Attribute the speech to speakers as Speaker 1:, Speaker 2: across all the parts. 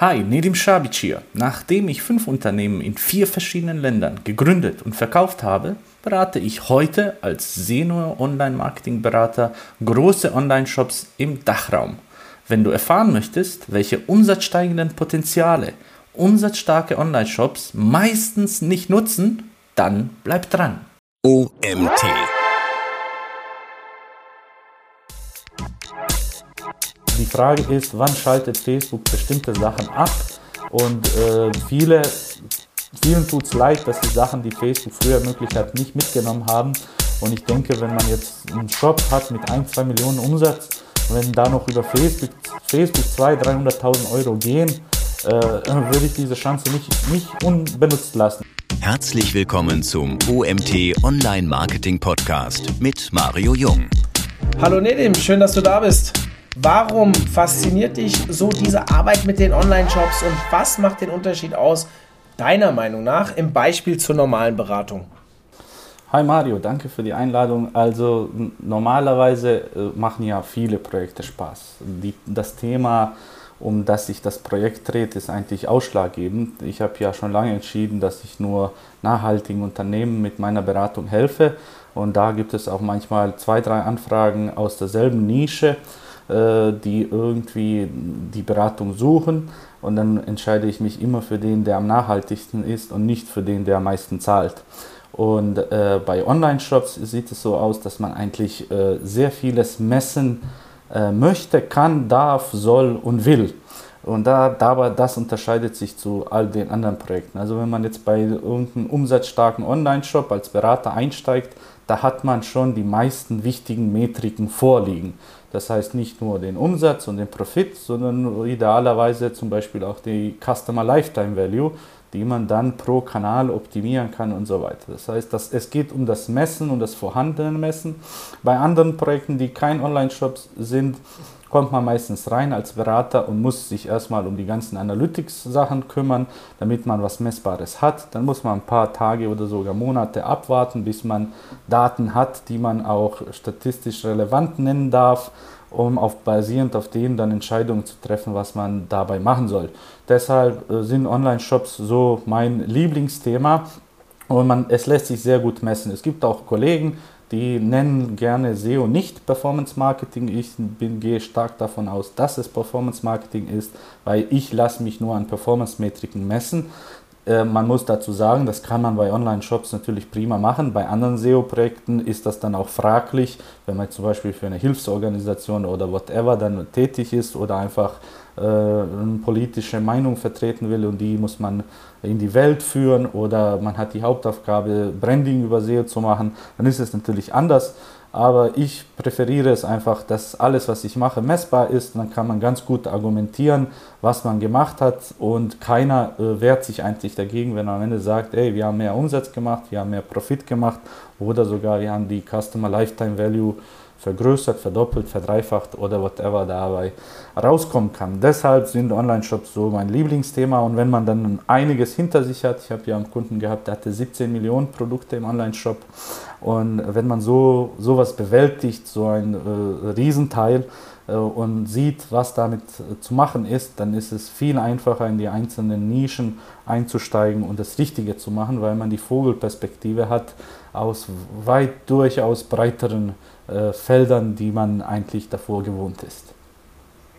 Speaker 1: Hi, Nedim Shabic hier. Nachdem ich fünf Unternehmen in vier verschiedenen Ländern gegründet und verkauft habe, berate ich heute als Senior Online Marketing Berater große Online-Shops im Dachraum. Wenn du erfahren möchtest, welche umsatzsteigenden Potenziale umsatzstarke Online-Shops meistens nicht nutzen, dann bleib dran.
Speaker 2: OMT.
Speaker 1: Die Frage ist, wann schaltet Facebook bestimmte Sachen ab? Und äh, viele, vielen tut es leid, dass die Sachen, die Facebook früher ermöglicht hat, nicht mitgenommen haben. Und ich denke, wenn man jetzt einen Shop hat mit 1, 2 Millionen Umsatz, wenn da noch über Facebook, Facebook 200.000, 300.000 Euro gehen, äh, würde ich diese Chance nicht, nicht unbenutzt lassen.
Speaker 2: Herzlich willkommen zum OMT Online Marketing Podcast mit Mario Jung.
Speaker 3: Hallo Nedim, schön, dass du da bist. Warum fasziniert dich so diese Arbeit mit den Online-Shops und was macht den Unterschied aus, deiner Meinung nach, im Beispiel zur normalen Beratung?
Speaker 1: Hi Mario, danke für die Einladung. Also normalerweise äh, machen ja viele Projekte Spaß. Die, das Thema, um das sich das Projekt dreht, ist eigentlich ausschlaggebend. Ich habe ja schon lange entschieden, dass ich nur nachhaltigen Unternehmen mit meiner Beratung helfe. Und da gibt es auch manchmal zwei, drei Anfragen aus derselben Nische. Äh, die irgendwie die Beratung suchen und dann entscheide ich mich immer für den, der am nachhaltigsten ist und nicht für den, der am meisten zahlt. Und äh, bei Online-Shops sieht es so aus, dass man eigentlich äh, sehr vieles messen äh, möchte, kann, darf, soll und will. Und da, da, das unterscheidet sich zu all den anderen Projekten. Also wenn man jetzt bei irgendeinem umsatzstarken Online-Shop als Berater einsteigt, da hat man schon die meisten wichtigen Metriken vorliegen. Das heißt nicht nur den Umsatz und den Profit, sondern idealerweise zum Beispiel auch die Customer Lifetime Value, die man dann pro Kanal optimieren kann und so weiter. Das heißt, dass es geht um das Messen und das vorhandene Messen. Bei anderen Projekten, die kein Online-Shops sind, kommt man meistens rein als Berater und muss sich erstmal um die ganzen Analytics-Sachen kümmern, damit man was Messbares hat. Dann muss man ein paar Tage oder sogar Monate abwarten, bis man Daten hat, die man auch statistisch relevant nennen darf, um auf, basierend auf denen dann Entscheidungen zu treffen, was man dabei machen soll. Deshalb äh, sind Online-Shops so mein Lieblingsthema und man, es lässt sich sehr gut messen. Es gibt auch Kollegen, die nennen gerne SEO nicht Performance Marketing. Ich bin, gehe stark davon aus, dass es Performance Marketing ist, weil ich lasse mich nur an Performance-Metriken messen. Äh, man muss dazu sagen, das kann man bei Online-Shops natürlich prima machen. Bei anderen SEO-Projekten ist das dann auch fraglich, wenn man zum Beispiel für eine Hilfsorganisation oder whatever dann tätig ist oder einfach eine politische Meinung vertreten will und die muss man in die Welt führen oder man hat die Hauptaufgabe, Branding über SEO zu machen, dann ist es natürlich anders. Aber ich präferiere es einfach, dass alles, was ich mache, messbar ist. Dann kann man ganz gut argumentieren, was man gemacht hat. Und keiner äh, wehrt sich eigentlich dagegen, wenn er am Ende sagt, ey, wir haben mehr Umsatz gemacht, wir haben mehr Profit gemacht oder sogar wir haben die Customer Lifetime Value vergrößert, verdoppelt, verdreifacht oder whatever dabei rauskommen kann. Deshalb sind Online-Shops so mein Lieblingsthema und wenn man dann einiges hinter sich hat, ich habe ja einen Kunden gehabt, der hatte 17 Millionen Produkte im Online-Shop und wenn man so sowas bewältigt, so ein äh, Riesenteil äh, und sieht, was damit äh, zu machen ist, dann ist es viel einfacher in die einzelnen Nischen einzusteigen und das Richtige zu machen, weil man die Vogelperspektive hat aus weit durchaus breiteren äh, Feldern, die man eigentlich davor gewohnt ist.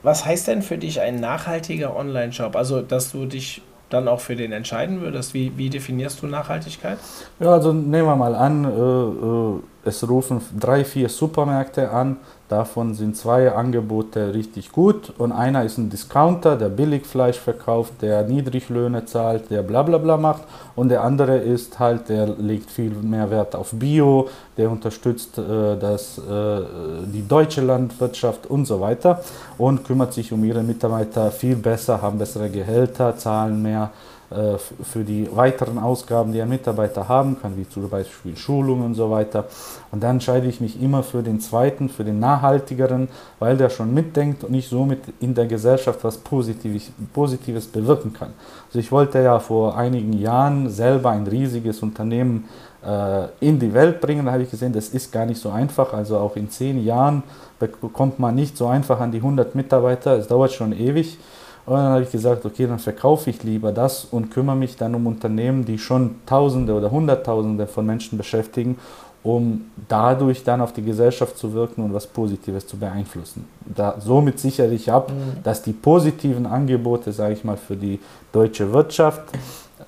Speaker 3: Was heißt denn für dich ein nachhaltiger Online-Shop? Also, dass du dich dann auch für den entscheiden würdest? Wie, wie definierst du Nachhaltigkeit?
Speaker 1: Ja, also nehmen wir mal an, äh, äh, es rufen drei, vier Supermärkte an, davon sind zwei Angebote richtig gut. Und einer ist ein Discounter, der Billigfleisch verkauft, der Niedriglöhne zahlt, der bla bla bla macht. Und der andere ist halt, der legt viel mehr Wert auf Bio, der unterstützt äh, das, äh, die deutsche Landwirtschaft und so weiter und kümmert sich um ihre Mitarbeiter. Viel besser, haben bessere Gehälter, zahlen mehr für die weiteren Ausgaben, die ein Mitarbeiter haben kann, wie zum Beispiel Schulungen und so weiter. Und dann entscheide ich mich immer für den zweiten, für den nachhaltigeren, weil der schon mitdenkt und ich somit in der Gesellschaft was Positives, Positives bewirken kann. Also ich wollte ja vor einigen Jahren selber ein riesiges Unternehmen äh, in die Welt bringen. Da habe ich gesehen, das ist gar nicht so einfach. Also auch in zehn Jahren bekommt man nicht so einfach an die 100 Mitarbeiter. Es dauert schon ewig. Und dann habe ich gesagt, okay, dann verkaufe ich lieber das und kümmere mich dann um Unternehmen, die schon Tausende oder Hunderttausende von Menschen beschäftigen, um dadurch dann auf die Gesellschaft zu wirken und was Positives zu beeinflussen. Da, somit sichere ich ab, mhm. dass die positiven Angebote, sage ich mal, für die deutsche Wirtschaft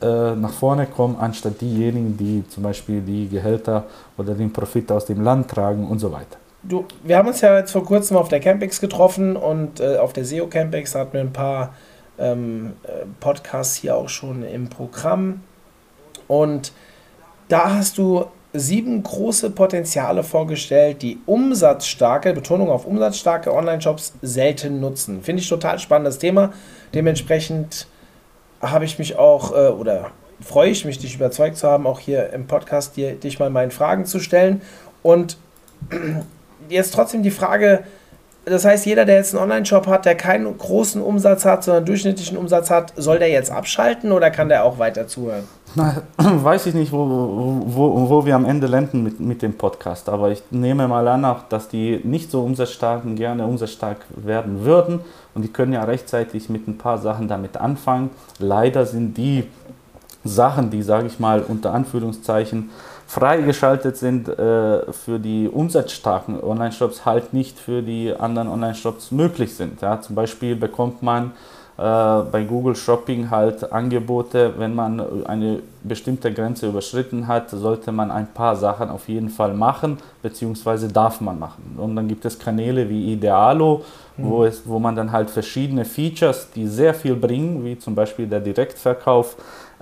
Speaker 1: äh, nach vorne kommen, anstatt diejenigen, die zum Beispiel die Gehälter oder den Profit aus dem Land tragen und so weiter.
Speaker 3: Du, wir haben uns ja jetzt vor kurzem auf der Campix getroffen und äh, auf der SEO Campix hatten wir ein paar ähm, äh, Podcasts hier auch schon im Programm. Und da hast du sieben große Potenziale vorgestellt, die umsatzstarke, Betonung auf umsatzstarke Online-Shops selten nutzen. Finde ich total spannendes Thema. Dementsprechend habe ich mich auch, äh, oder freue ich mich, dich überzeugt zu haben, auch hier im Podcast dir, dich mal meinen Fragen zu stellen. Und jetzt trotzdem die Frage, das heißt, jeder, der jetzt einen Online-Shop hat, der keinen großen Umsatz hat, sondern durchschnittlichen Umsatz hat, soll der jetzt abschalten oder kann der auch weiter zuhören?
Speaker 1: Na, weiß ich nicht, wo, wo, wo wir am Ende landen mit, mit dem Podcast, aber ich nehme mal an, auch, dass die nicht so umsatzstarken gerne umsatzstark werden würden und die können ja rechtzeitig mit ein paar Sachen damit anfangen. Leider sind die Sachen, die, sage ich mal, unter Anführungszeichen freigeschaltet sind äh, für die umsatzstarken Online-Shops, halt nicht für die anderen Online-Shops möglich sind. Ja? Zum Beispiel bekommt man äh, bei Google Shopping halt Angebote, wenn man eine bestimmte Grenze überschritten hat, sollte man ein paar Sachen auf jeden Fall machen, beziehungsweise darf man machen. Und dann gibt es Kanäle wie Idealo, mhm. wo, es, wo man dann halt verschiedene Features, die sehr viel bringen, wie zum Beispiel der Direktverkauf,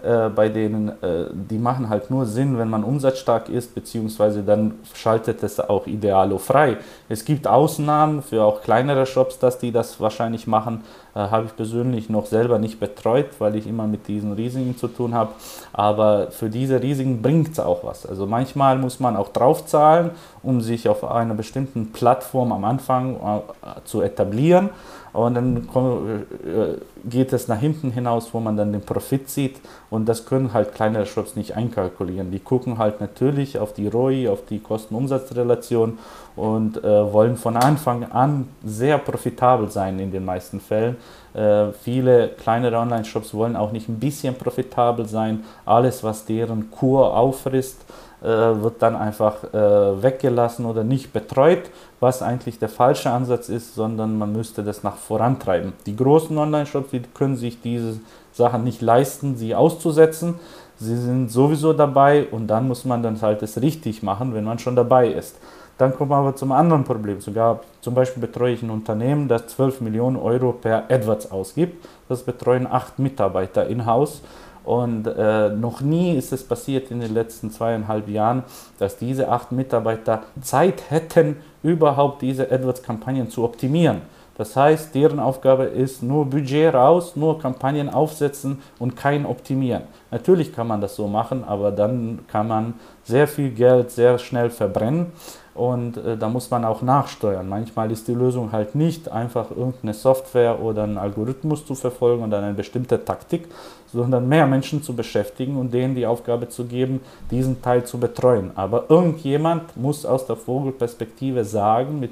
Speaker 1: äh, bei denen, äh, die machen halt nur Sinn, wenn man umsatzstark ist, beziehungsweise dann schaltet es auch Idealo frei. Es gibt Ausnahmen für auch kleinere Shops, dass die das wahrscheinlich machen, äh, habe ich persönlich noch selber nicht betreut, weil ich immer mit diesen Risiken zu tun habe. Aber für diese Risiken bringt es auch was. Also manchmal muss man auch draufzahlen, um sich auf einer bestimmten Plattform am Anfang äh, zu etablieren. Und dann äh, geht es nach hinten hinaus, wo man dann den Profit sieht. Und das können halt kleinere Shops nicht einkalkulieren. Die gucken halt natürlich auf die ROI, auf die Kosten-Umsatz-Relation und äh, wollen von Anfang an sehr profitabel sein in den meisten Fällen. Äh, viele kleinere Online-Shops wollen auch nicht ein bisschen profitabel sein. Alles, was deren Kur auffrisst, wird dann einfach äh, weggelassen oder nicht betreut, was eigentlich der falsche Ansatz ist, sondern man müsste das nach vorantreiben. Die großen Online-Shops, die können sich diese Sachen nicht leisten, sie auszusetzen. Sie sind sowieso dabei und dann muss man dann halt es richtig machen, wenn man schon dabei ist. Dann kommen wir aber zum anderen Problem. Sogar zum Beispiel betreue ich ein Unternehmen, das 12 Millionen Euro per AdWords ausgibt. Das betreuen acht Mitarbeiter in-house und äh, noch nie ist es passiert in den letzten zweieinhalb Jahren, dass diese acht Mitarbeiter Zeit hätten, überhaupt diese AdWords-Kampagnen zu optimieren. Das heißt, deren Aufgabe ist nur Budget raus, nur Kampagnen aufsetzen und kein optimieren. Natürlich kann man das so machen, aber dann kann man sehr viel Geld sehr schnell verbrennen und äh, da muss man auch nachsteuern. Manchmal ist die Lösung halt nicht einfach irgendeine Software oder einen Algorithmus zu verfolgen oder eine bestimmte Taktik, sondern mehr Menschen zu beschäftigen und denen die Aufgabe zu geben, diesen Teil zu betreuen. Aber irgendjemand muss aus der Vogelperspektive sagen, mit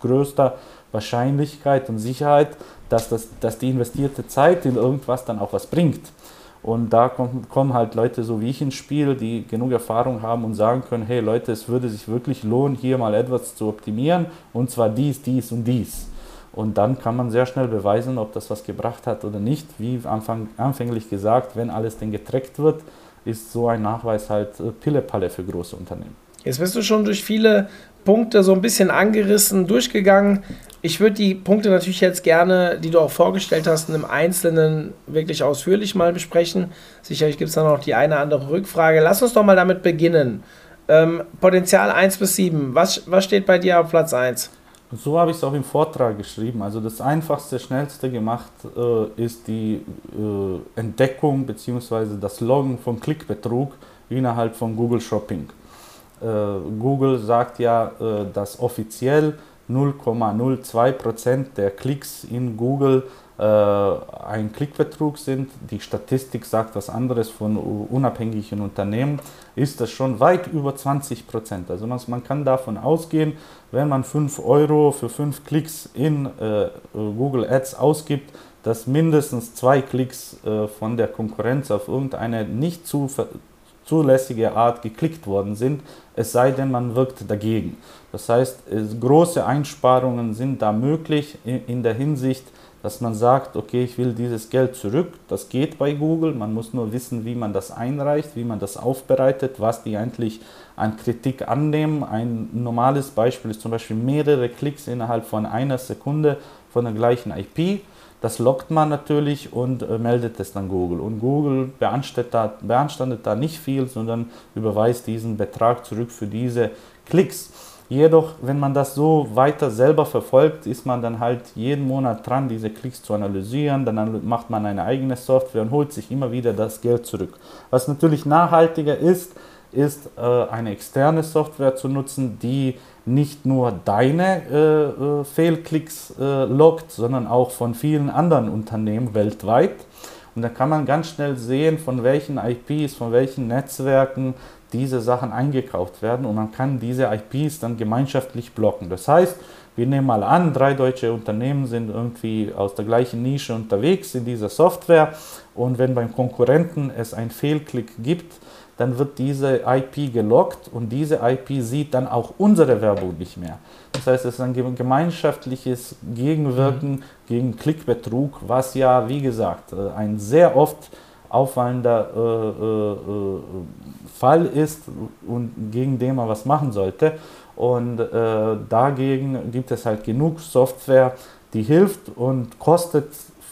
Speaker 1: größter Wahrscheinlichkeit und Sicherheit, dass, das, dass die investierte Zeit in irgendwas dann auch was bringt. Und da kommen halt Leute so wie ich ins Spiel, die genug Erfahrung haben und sagen können, hey Leute, es würde sich wirklich lohnen, hier mal etwas zu optimieren und zwar dies, dies und dies. Und dann kann man sehr schnell beweisen, ob das was gebracht hat oder nicht. Wie Anfang, anfänglich gesagt, wenn alles denn getrackt wird, ist so ein Nachweis halt äh, Pillepalle für große Unternehmen.
Speaker 3: Jetzt bist du schon durch viele Punkte so ein bisschen angerissen durchgegangen. Ich würde die Punkte natürlich jetzt gerne, die du auch vorgestellt hast, einem Einzelnen wirklich ausführlich mal besprechen. Sicherlich gibt es da noch die eine oder andere Rückfrage. Lass uns doch mal damit beginnen. Ähm, Potenzial 1 bis 7. Was, was steht bei dir auf Platz 1?
Speaker 1: So habe ich es auch im Vortrag geschrieben. Also das einfachste, schnellste gemacht äh, ist die äh, Entdeckung bzw. das Loggen von Klickbetrug innerhalb von Google Shopping. Äh, Google sagt ja, äh, dass offiziell 0,02% der Klicks in Google äh, ein Klickbetrug sind. Die Statistik sagt was anderes von unabhängigen Unternehmen, ist das schon weit über 20%. Also man, kann davon ausgehen, wenn man 5 Euro für 5 Klicks in Google Ads ausgibt, dass mindestens zwei Klicks von der Konkurrenz auf irgendeine nicht zu, zulässige Art geklickt worden sind, es sei denn, man wirkt dagegen. Das heißt, große Einsparungen sind da möglich in der Hinsicht, dass man sagt, okay, ich will dieses Geld zurück. Das geht bei Google. Man muss nur wissen, wie man das einreicht, wie man das aufbereitet, was die eigentlich an Kritik annehmen. Ein normales Beispiel ist zum Beispiel mehrere Klicks innerhalb von einer Sekunde von der gleichen IP. Das lockt man natürlich und äh, meldet es dann Google. Und Google beanstandet da, beanstandet da nicht viel, sondern überweist diesen Betrag zurück für diese Klicks. Jedoch, wenn man das so weiter selber verfolgt, ist man dann halt jeden Monat dran, diese Klicks zu analysieren. Dann macht man eine eigene Software und holt sich immer wieder das Geld zurück. Was natürlich nachhaltiger ist, ist äh, eine externe Software zu nutzen, die nicht nur deine äh, äh, Fehlklicks loggt, sondern auch von vielen anderen Unternehmen weltweit. Und da kann man ganz schnell sehen, von welchen IPs, von welchen Netzwerken diese Sachen eingekauft werden und man kann diese IPs dann gemeinschaftlich blocken. Das heißt, wir nehmen mal an, drei deutsche Unternehmen sind irgendwie aus der gleichen Nische unterwegs in dieser Software und wenn beim Konkurrenten es einen Fehlklick gibt, dann wird diese IP gelockt und diese IP sieht dann auch unsere Werbung nicht mehr. Das heißt, es ist ein gemeinschaftliches Gegenwirken mhm. gegen Klickbetrug, was ja, wie gesagt, äh, ein sehr oft auffallender äh, äh, äh, Fall ist und gegen den man was machen sollte. Und äh, dagegen gibt es halt genug Software, die hilft und kostet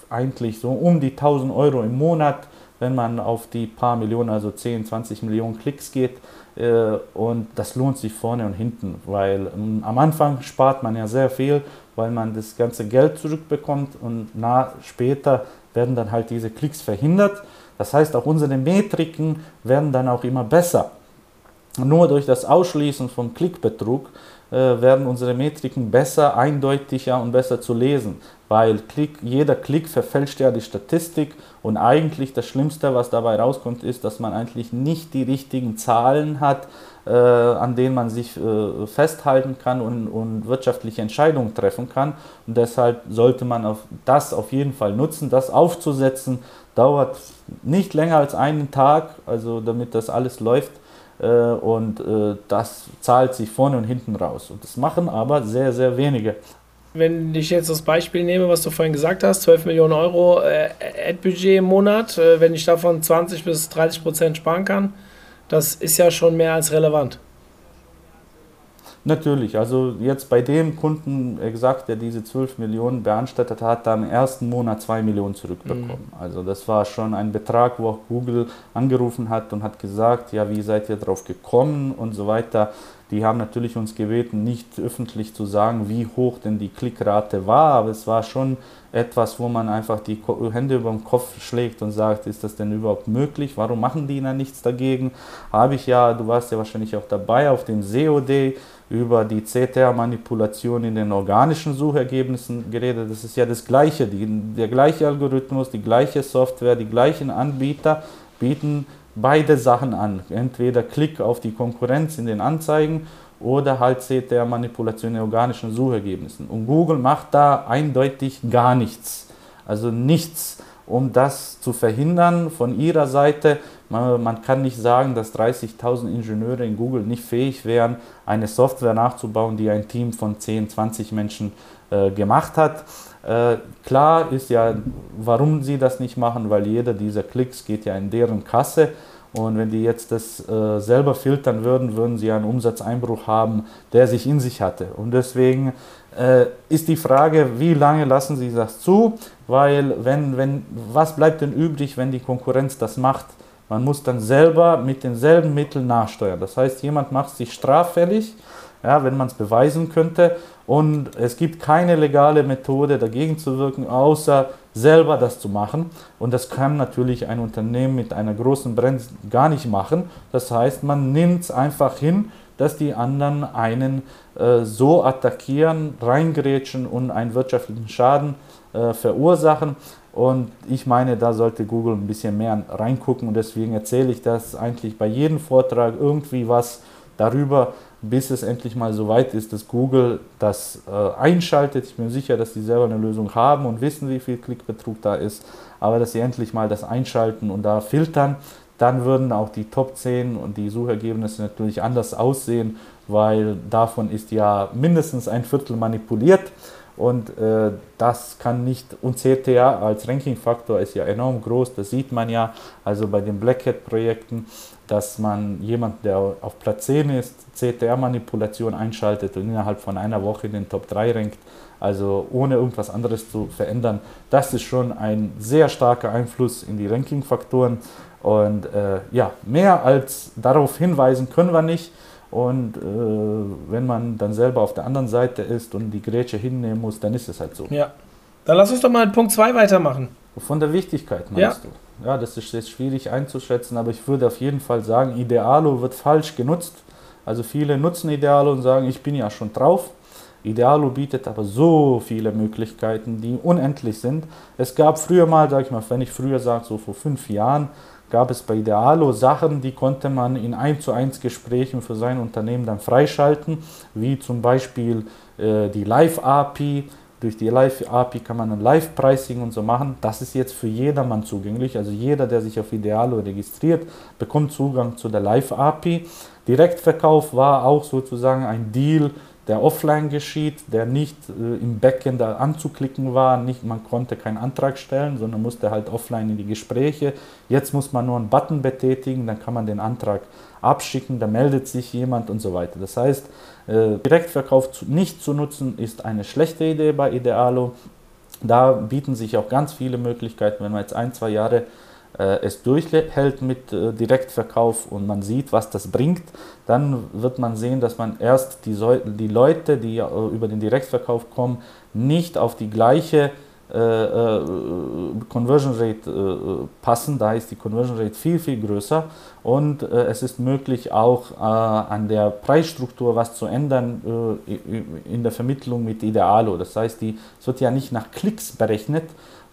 Speaker 1: eigentlich so um die 1000 Euro im Monat wenn man auf die paar Millionen, also 10, 20 Millionen Klicks geht. Äh, und das lohnt sich vorne und hinten, weil ähm, am Anfang spart man ja sehr viel, weil man das ganze Geld zurückbekommt und nach, später werden dann halt diese Klicks verhindert. Das heißt, auch unsere Metriken werden dann auch immer besser. Nur durch das Ausschließen von Klickbetrug äh, werden unsere Metriken besser, eindeutiger und besser zu lesen, weil Klick, jeder Klick verfälscht ja die Statistik und eigentlich das Schlimmste, was dabei rauskommt, ist, dass man eigentlich nicht die richtigen Zahlen hat, äh, an denen man sich äh, festhalten kann und, und, wirtschaftliche Entscheidungen treffen kann. Und deshalb sollte man auf das auf jeden Fall nutzen, das aufzusetzen. Dauert nicht länger als einen Tag, also damit das alles läuft äh, und äh, das zahlt sich vorne und hinten raus. Und das machen aber sehr, sehr wenige.
Speaker 3: Wenn ich jetzt das Beispiel nehme, was du vorhin gesagt hast, 12 Millionen Euro äh, Ad-Budget im Monat, äh, wenn ich davon 20 bis 30 Prozent sparen kann, das ist ja schon mehr als relevant.
Speaker 1: Natürlich, also jetzt bei dem Kunden exakt, der diese 12 Millionen beanstandet hat, dann im ersten Monat 2 Millionen zurückbekommen. Mhm. Also das war schon ein Betrag, wo auch Google angerufen hat und hat gesagt, ja, wie seid ihr drauf gekommen und so weiter. Die haben natürlich uns gebeten, nicht öffentlich zu sagen, wie hoch denn die Klickrate war, aber es war schon etwas, wo man einfach die Hände über den Kopf schlägt und sagt, ist das denn überhaupt möglich? Warum machen die da nichts dagegen? Habe ich ja, du warst ja wahrscheinlich auch dabei auf dem SEO Day über die CTA-Manipulation in den organischen Suchergebnissen geredet. Das ist ja das Gleiche, die, der gleiche Algorithmus, die gleiche Software, die gleichen Anbieter bieten beide Sachen an. Entweder Klick auf die Konkurrenz in den Anzeigen oder halt CTR-Manipulation in organischen Suchergebnissen. Und Google macht da eindeutig gar nichts. Also nichts, um das zu verhindern von ihrer Seite. Man, man kann nicht sagen, dass 30.000 Ingenieure in Google nicht fähig wären, eine Software nachzubauen, die ein Team von 10, 20 Menschen äh, gemacht hat. Äh, klar ist ja, warum sie das nicht machen, weil jeder dieser Klicks geht ja in deren Kasse. Und wenn die jetzt das äh, selber filtern würden, würden sie einen Umsatzeinbruch haben, der sich in sich hatte. Und deswegen äh, ist die Frage, wie lange lassen sie das zu? Weil wenn, wenn, was bleibt denn übrig, wenn die Konkurrenz das macht? Man muss dann selber mit denselben Mitteln nachsteuern. Das heißt, jemand macht sich straffällig, ja, wenn man es beweisen könnte. Und es gibt keine legale Methode dagegen zu wirken, außer selber das zu machen. Und das kann natürlich ein Unternehmen mit einer großen Brand gar nicht machen. Das heißt, man nimmt es einfach hin, dass die anderen einen äh, so attackieren, reingrätschen und einen wirtschaftlichen Schaden äh, verursachen. Und ich meine, da sollte Google ein bisschen mehr reingucken und deswegen erzähle ich das eigentlich bei jedem Vortrag irgendwie was darüber, bis es endlich mal so weit ist, dass Google das äh, einschaltet. Ich bin sicher, dass sie selber eine Lösung haben und wissen, wie viel Klickbetrug da ist, aber dass sie endlich mal das einschalten und da filtern, dann würden auch die Top 10 und die Suchergebnisse natürlich anders aussehen, weil davon ist ja mindestens ein Viertel manipuliert. Und äh, das kann nicht, und CTA als Ranking-Faktor ist ja enorm groß, das sieht man ja. Also bei den Black Hat-Projekten, dass man jemanden, der auf Platz 10 ist, CTR-Manipulation einschaltet und innerhalb von einer Woche in den Top 3 rankt, also ohne irgendwas anderes zu verändern. Das ist schon ein sehr starker Einfluss in die Ranking-Faktoren und äh, ja, mehr als darauf hinweisen können wir nicht. Und äh, wenn man dann selber auf der anderen Seite ist und die Grätsche hinnehmen muss, dann ist es halt so.
Speaker 3: Ja. Dann lass uns doch mal Punkt 2 weitermachen.
Speaker 1: Von der Wichtigkeit meinst ja. du? Ja, das ist jetzt schwierig einzuschätzen, aber ich würde auf jeden Fall sagen, Idealo wird falsch genutzt. Also viele nutzen Idealo und sagen, ich bin ja schon drauf. Idealo bietet aber so viele Möglichkeiten, die unendlich sind. Es gab früher mal, sag ich mal, wenn ich früher sage, so vor fünf Jahren, gab es bei Idealo Sachen, die konnte man in 1 zu 1 Gesprächen für sein Unternehmen dann freischalten, wie zum Beispiel äh, die Live-API. Durch die Live-API kann man ein Live-Pricing und so machen. Das ist jetzt für jedermann zugänglich. Also jeder, der sich auf Idealo registriert, bekommt Zugang zu der Live-API. Direktverkauf war auch sozusagen ein Deal, der offline geschieht, der nicht äh, im Backend anzuklicken war. Nicht, man konnte keinen Antrag stellen, sondern musste halt offline in die Gespräche. Jetzt muss man nur einen Button betätigen, dann kann man den Antrag abschicken, da meldet sich jemand und so weiter. Das heißt, äh, Direktverkauf zu, nicht zu nutzen ist eine schlechte Idee bei Idealo. Da bieten sich auch ganz viele Möglichkeiten, wenn man jetzt ein, zwei Jahre es durchhält mit äh, Direktverkauf und man sieht, was das bringt, dann wird man sehen, dass man erst die, die Leute, die äh, über den Direktverkauf kommen, nicht auf die gleiche äh, äh, Conversion Rate äh, passen. Da ist die Conversion Rate viel, viel größer und es ist möglich auch an der Preisstruktur was zu ändern in der Vermittlung mit Idealo. Das heißt, die, es wird ja nicht nach Klicks berechnet,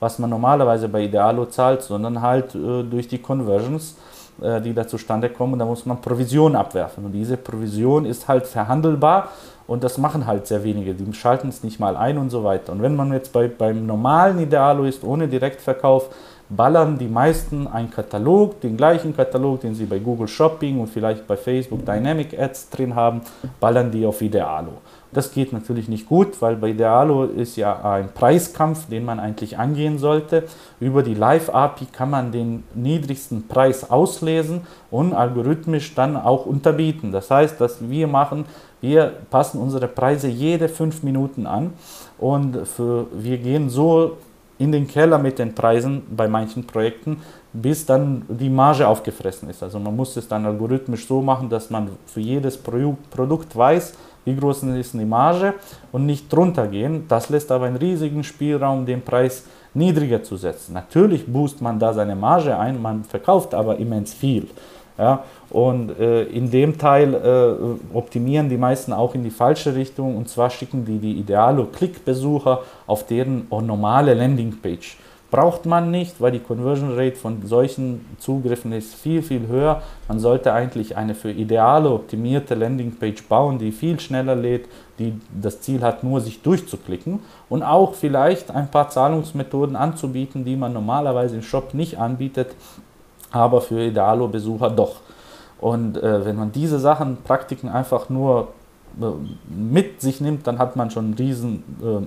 Speaker 1: was man normalerweise bei Idealo zahlt, sondern halt äh, durch die Conversions, äh, die da zustande kommen. Da muss man Provision abwerfen. Und diese Provision ist halt verhandelbar und das machen halt sehr wenige. Die schalten es nicht mal ein und so weiter. Und wenn man jetzt bei, beim normalen Idealo ist, ohne Direktverkauf, ballern die meisten einen Katalog, den gleichen Katalog, den sie bei Google Shopping und vielleicht bei Facebook Dynamic Ads drin haben, ballern die auf Idealo. Das geht natürlich nicht gut, weil bei Idealo ist ja ein Preiskampf, den man eigentlich angehen sollte. Über die Live-API kann man den niedrigsten Preis auslesen und algorithmisch dann auch unterbieten. Das heißt, dass wir machen, wir passen unsere Preise jede fünf Minuten an und für, wir gehen so in den Keller mit den Preisen bei manchen Projekten, bis dann die Marge aufgefressen ist. Also man muss es dann algorithmisch so machen, dass man für jedes Produkt weiß, wie groß ist die Marge und nicht drunter gehen. Das lässt aber einen riesigen Spielraum, den Preis niedriger zu setzen. Natürlich boost man da seine Marge ein, man verkauft aber immens viel. Ja, und äh, in dem Teil äh, optimieren die meisten auch in die falsche Richtung und zwar schicken die die Idealo-Klickbesucher auf deren normale Landingpage braucht man nicht, weil die Conversion Rate von solchen Zugriffen ist viel, viel höher. Man sollte eigentlich eine für ideale, optimierte Landingpage bauen, die viel schneller lädt, die das Ziel hat, nur sich durchzuklicken und auch vielleicht ein paar Zahlungsmethoden anzubieten, die man normalerweise im Shop nicht anbietet, aber für Idealo-Besucher doch. Und äh, wenn man diese Sachen, Praktiken einfach nur äh, mit sich nimmt, dann hat man schon einen riesen äh,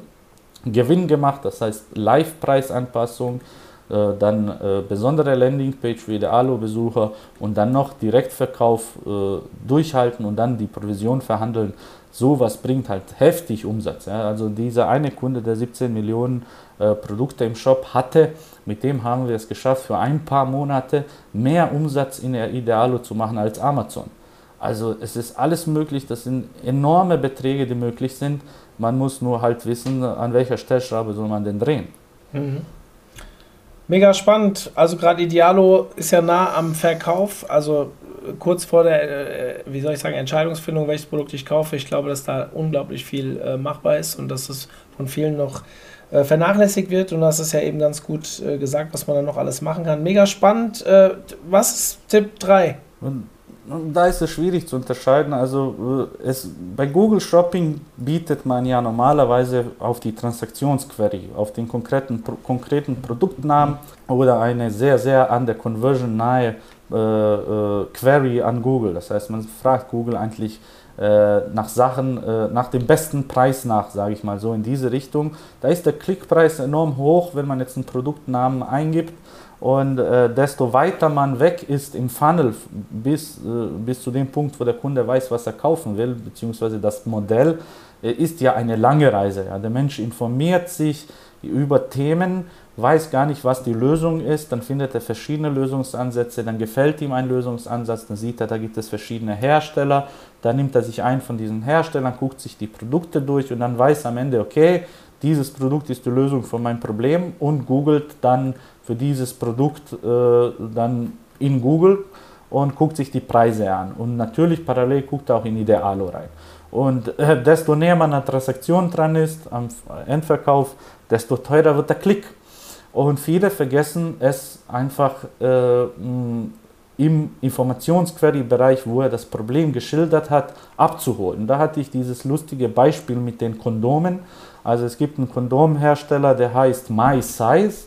Speaker 1: Gewinn gemacht, das heißt Live-Preisanpassung, äh, dann äh, besondere Landingpage für Idealo-Besucher und dann noch Direktverkauf äh, durchhalten und dann die Provision verhandeln. Sowas bringt halt heftig Umsatz. Ja. Also dieser eine Kunde, der 17 Millionen äh, Produkte im Shop hatte, mit dem haben wir es geschafft, für ein paar Monate mehr Umsatz in der Idealo zu machen als Amazon. Also es ist alles möglich, das sind enorme Beträge, die möglich sind. Man muss nur halt wissen, an welcher Stellschraube soll man denn drehen. Mhm.
Speaker 3: Mega spannend. Also gerade Idealo ist ja nah am Verkauf, also kurz vor der, äh, wie soll ich sagen, Entscheidungsfindung, welches Produkt ich kaufe. Ich glaube, dass da unglaublich viel äh, machbar ist und dass es von vielen noch äh, vernachlässigt wird. Und das ist ja eben ganz gut äh, gesagt, was man dann noch alles machen kann. Mega spannend. Äh, was ist Tipp 3?
Speaker 1: Da ist es schwierig zu unterscheiden. Also äh, es, bei Google Shopping bietet man ja normalerweise auf die Transaktionsquery, auf den konkreten, konkreten Produktnamen oder eine sehr, sehr an der Conversion nahe äh, äh, Query an Google. Das heißt, man fragt Google eigentlich äh, nach Sachen, äh, nach dem besten Preis nach, sage ich mal so in diese Richtung. Da ist der Klickpreis enorm hoch, wenn man jetzt einen Produktnamen eingibt und äh, desto weiter man weg ist im Funnel bis, äh, bis zu dem Punkt, wo der Kunde weiß, was er kaufen will, beziehungsweise das Modell äh, ist ja eine lange Reise. Ja. Der Mensch informiert sich über Themen, weiß gar nicht, was die Lösung ist, dann findet er verschiedene Lösungsansätze, dann gefällt ihm ein Lösungsansatz, dann sieht er, da gibt es verschiedene Hersteller, dann nimmt er sich einen von diesen Herstellern, guckt sich die Produkte durch und dann weiß am Ende, okay, dieses Produkt ist die Lösung für mein Problem und googelt dann für dieses Produkt äh, dann in Google und guckt sich die Preise an. Und natürlich parallel guckt er auch in Idealo rein. Und äh, desto näher man an der Transaktion dran ist, am Endverkauf, desto teurer wird der Klick. Und viele vergessen es einfach äh, im Informationsquery-Bereich, wo er das Problem geschildert hat, abzuholen. Da hatte ich dieses lustige Beispiel mit den Kondomen. Also es gibt einen Kondomhersteller, der heißt My Size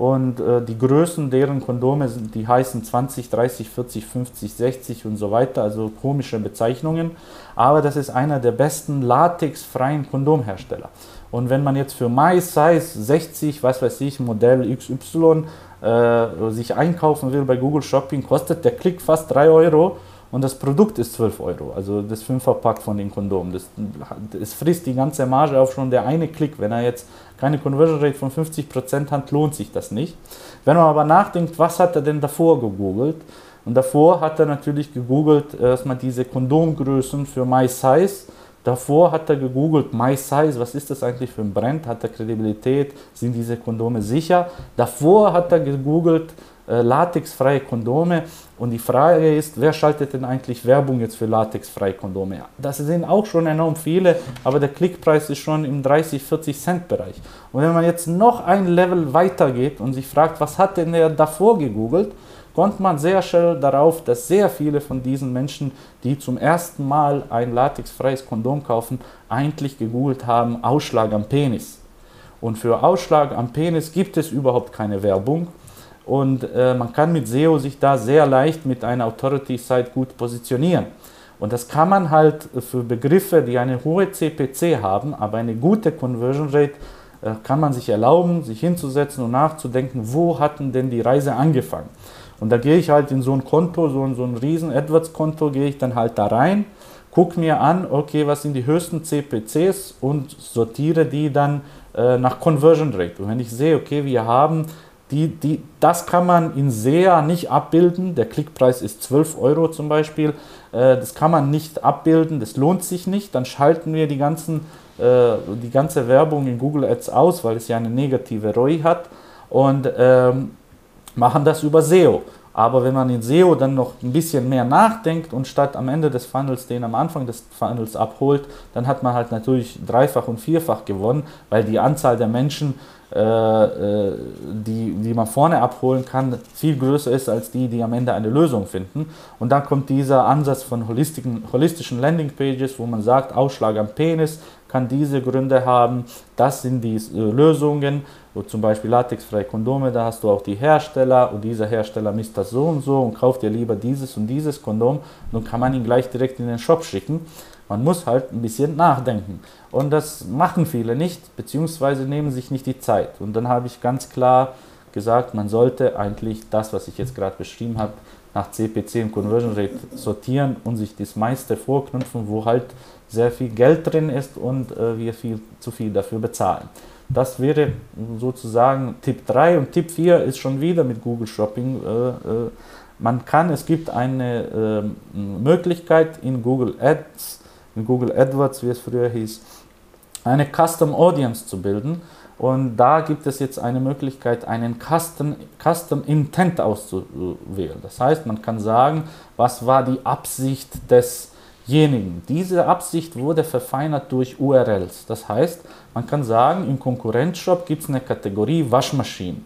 Speaker 1: und äh, die Größen deren Kondome, sind, die heißen 20, 30, 40, 50, 60 und so weiter, also komische Bezeichnungen. Aber das ist einer der besten latexfreien Kondomhersteller. Und wenn man jetzt für My Size 60, was weiß ich, Modell XY äh, sich einkaufen will bei Google Shopping, kostet der Klick fast 3 Euro und das Produkt ist 12 Euro, also das Fünferpack von den Kondomen. Das, das frisst die ganze Marge auf schon der eine Klick. Wenn er jetzt keine Conversion Rate von 50% hat, lohnt sich das nicht. Wenn man aber nachdenkt, was hat er denn davor gegoogelt? Und davor hat er natürlich gegoogelt, erstmal diese Kondomgrößen für My Size. Davor hat er gegoogelt, My Size, was ist das eigentlich für ein Brand? Hat er Kredibilität? Sind diese Kondome sicher? Davor hat er gegoogelt, äh, latexfreie Kondome. Und die Frage ist, wer schaltet denn eigentlich Werbung jetzt für latexfreie Kondome? Das sind auch schon enorm viele, aber der Klickpreis ist schon im 30, 40 Cent Bereich. Und wenn man jetzt noch ein Level weiter geht und sich fragt, was hat denn er davor gegoogelt, kommt man sehr schnell darauf, dass sehr viele von diesen Menschen, die zum ersten Mal ein latexfreies Kondom kaufen, eigentlich gegoogelt haben, Ausschlag am Penis. Und für Ausschlag am Penis gibt es überhaupt keine Werbung. Und äh, man kann mit SEO sich da sehr leicht mit einer Authority-Site gut positionieren. Und das kann man halt für Begriffe, die eine hohe CPC haben, aber eine gute Conversion Rate, äh, kann man sich erlauben, sich hinzusetzen und nachzudenken, wo hatten denn die Reise angefangen. Und da gehe ich halt in so ein Konto, so ein, so ein riesen AdWords-Konto, gehe ich dann halt da rein, gucke mir an, okay, was sind die höchsten CPCs und sortiere die dann äh, nach Conversion Rate. Und wenn ich sehe, okay, wir haben die, die, das kann man in SEA nicht abbilden. Der Klickpreis ist 12 Euro zum Beispiel. Äh, das kann man nicht abbilden, das lohnt sich nicht. Dann schalten wir die, ganzen, äh, die ganze Werbung in Google Ads aus, weil es ja eine negative ROI hat und ähm, machen das über SEO. Aber wenn man in SEO dann noch ein bisschen mehr nachdenkt und statt am Ende des Funnels den am Anfang des Funnels abholt, dann hat man halt natürlich dreifach und vierfach gewonnen, weil die Anzahl der Menschen die, die man vorne abholen kann, viel größer ist als die, die am Ende eine Lösung finden. Und dann kommt dieser Ansatz von holistischen, holistischen Landingpages, wo man sagt, Ausschlag am Penis kann diese Gründe haben, das sind die äh, Lösungen, wo zum Beispiel latexfreie Kondome, da hast du auch die Hersteller und dieser Hersteller misst das so und so und kauft dir lieber dieses und dieses Kondom, dann kann man ihn gleich direkt in den Shop schicken. Man muss halt ein bisschen nachdenken. Und das machen viele nicht, beziehungsweise nehmen sich nicht die Zeit. Und dann habe ich ganz klar gesagt, man sollte eigentlich das, was ich jetzt gerade beschrieben habe, nach CPC und Conversion Rate sortieren und sich das meiste vorknüpfen, wo halt sehr viel Geld drin ist und äh, wir viel zu viel dafür bezahlen. Das wäre sozusagen Tipp 3 und Tipp 4 ist schon wieder mit Google Shopping. Äh, äh, man kann, es gibt eine äh, Möglichkeit in Google Ads in Google AdWords, wie es früher hieß, eine Custom Audience zu bilden. Und da gibt es jetzt eine Möglichkeit, einen Custom, Custom Intent auszuwählen. Das heißt, man kann sagen, was war die Absicht desjenigen. Diese Absicht wurde verfeinert durch URLs. Das heißt, man kann sagen, im Konkurrenzshop gibt es eine Kategorie Waschmaschinen.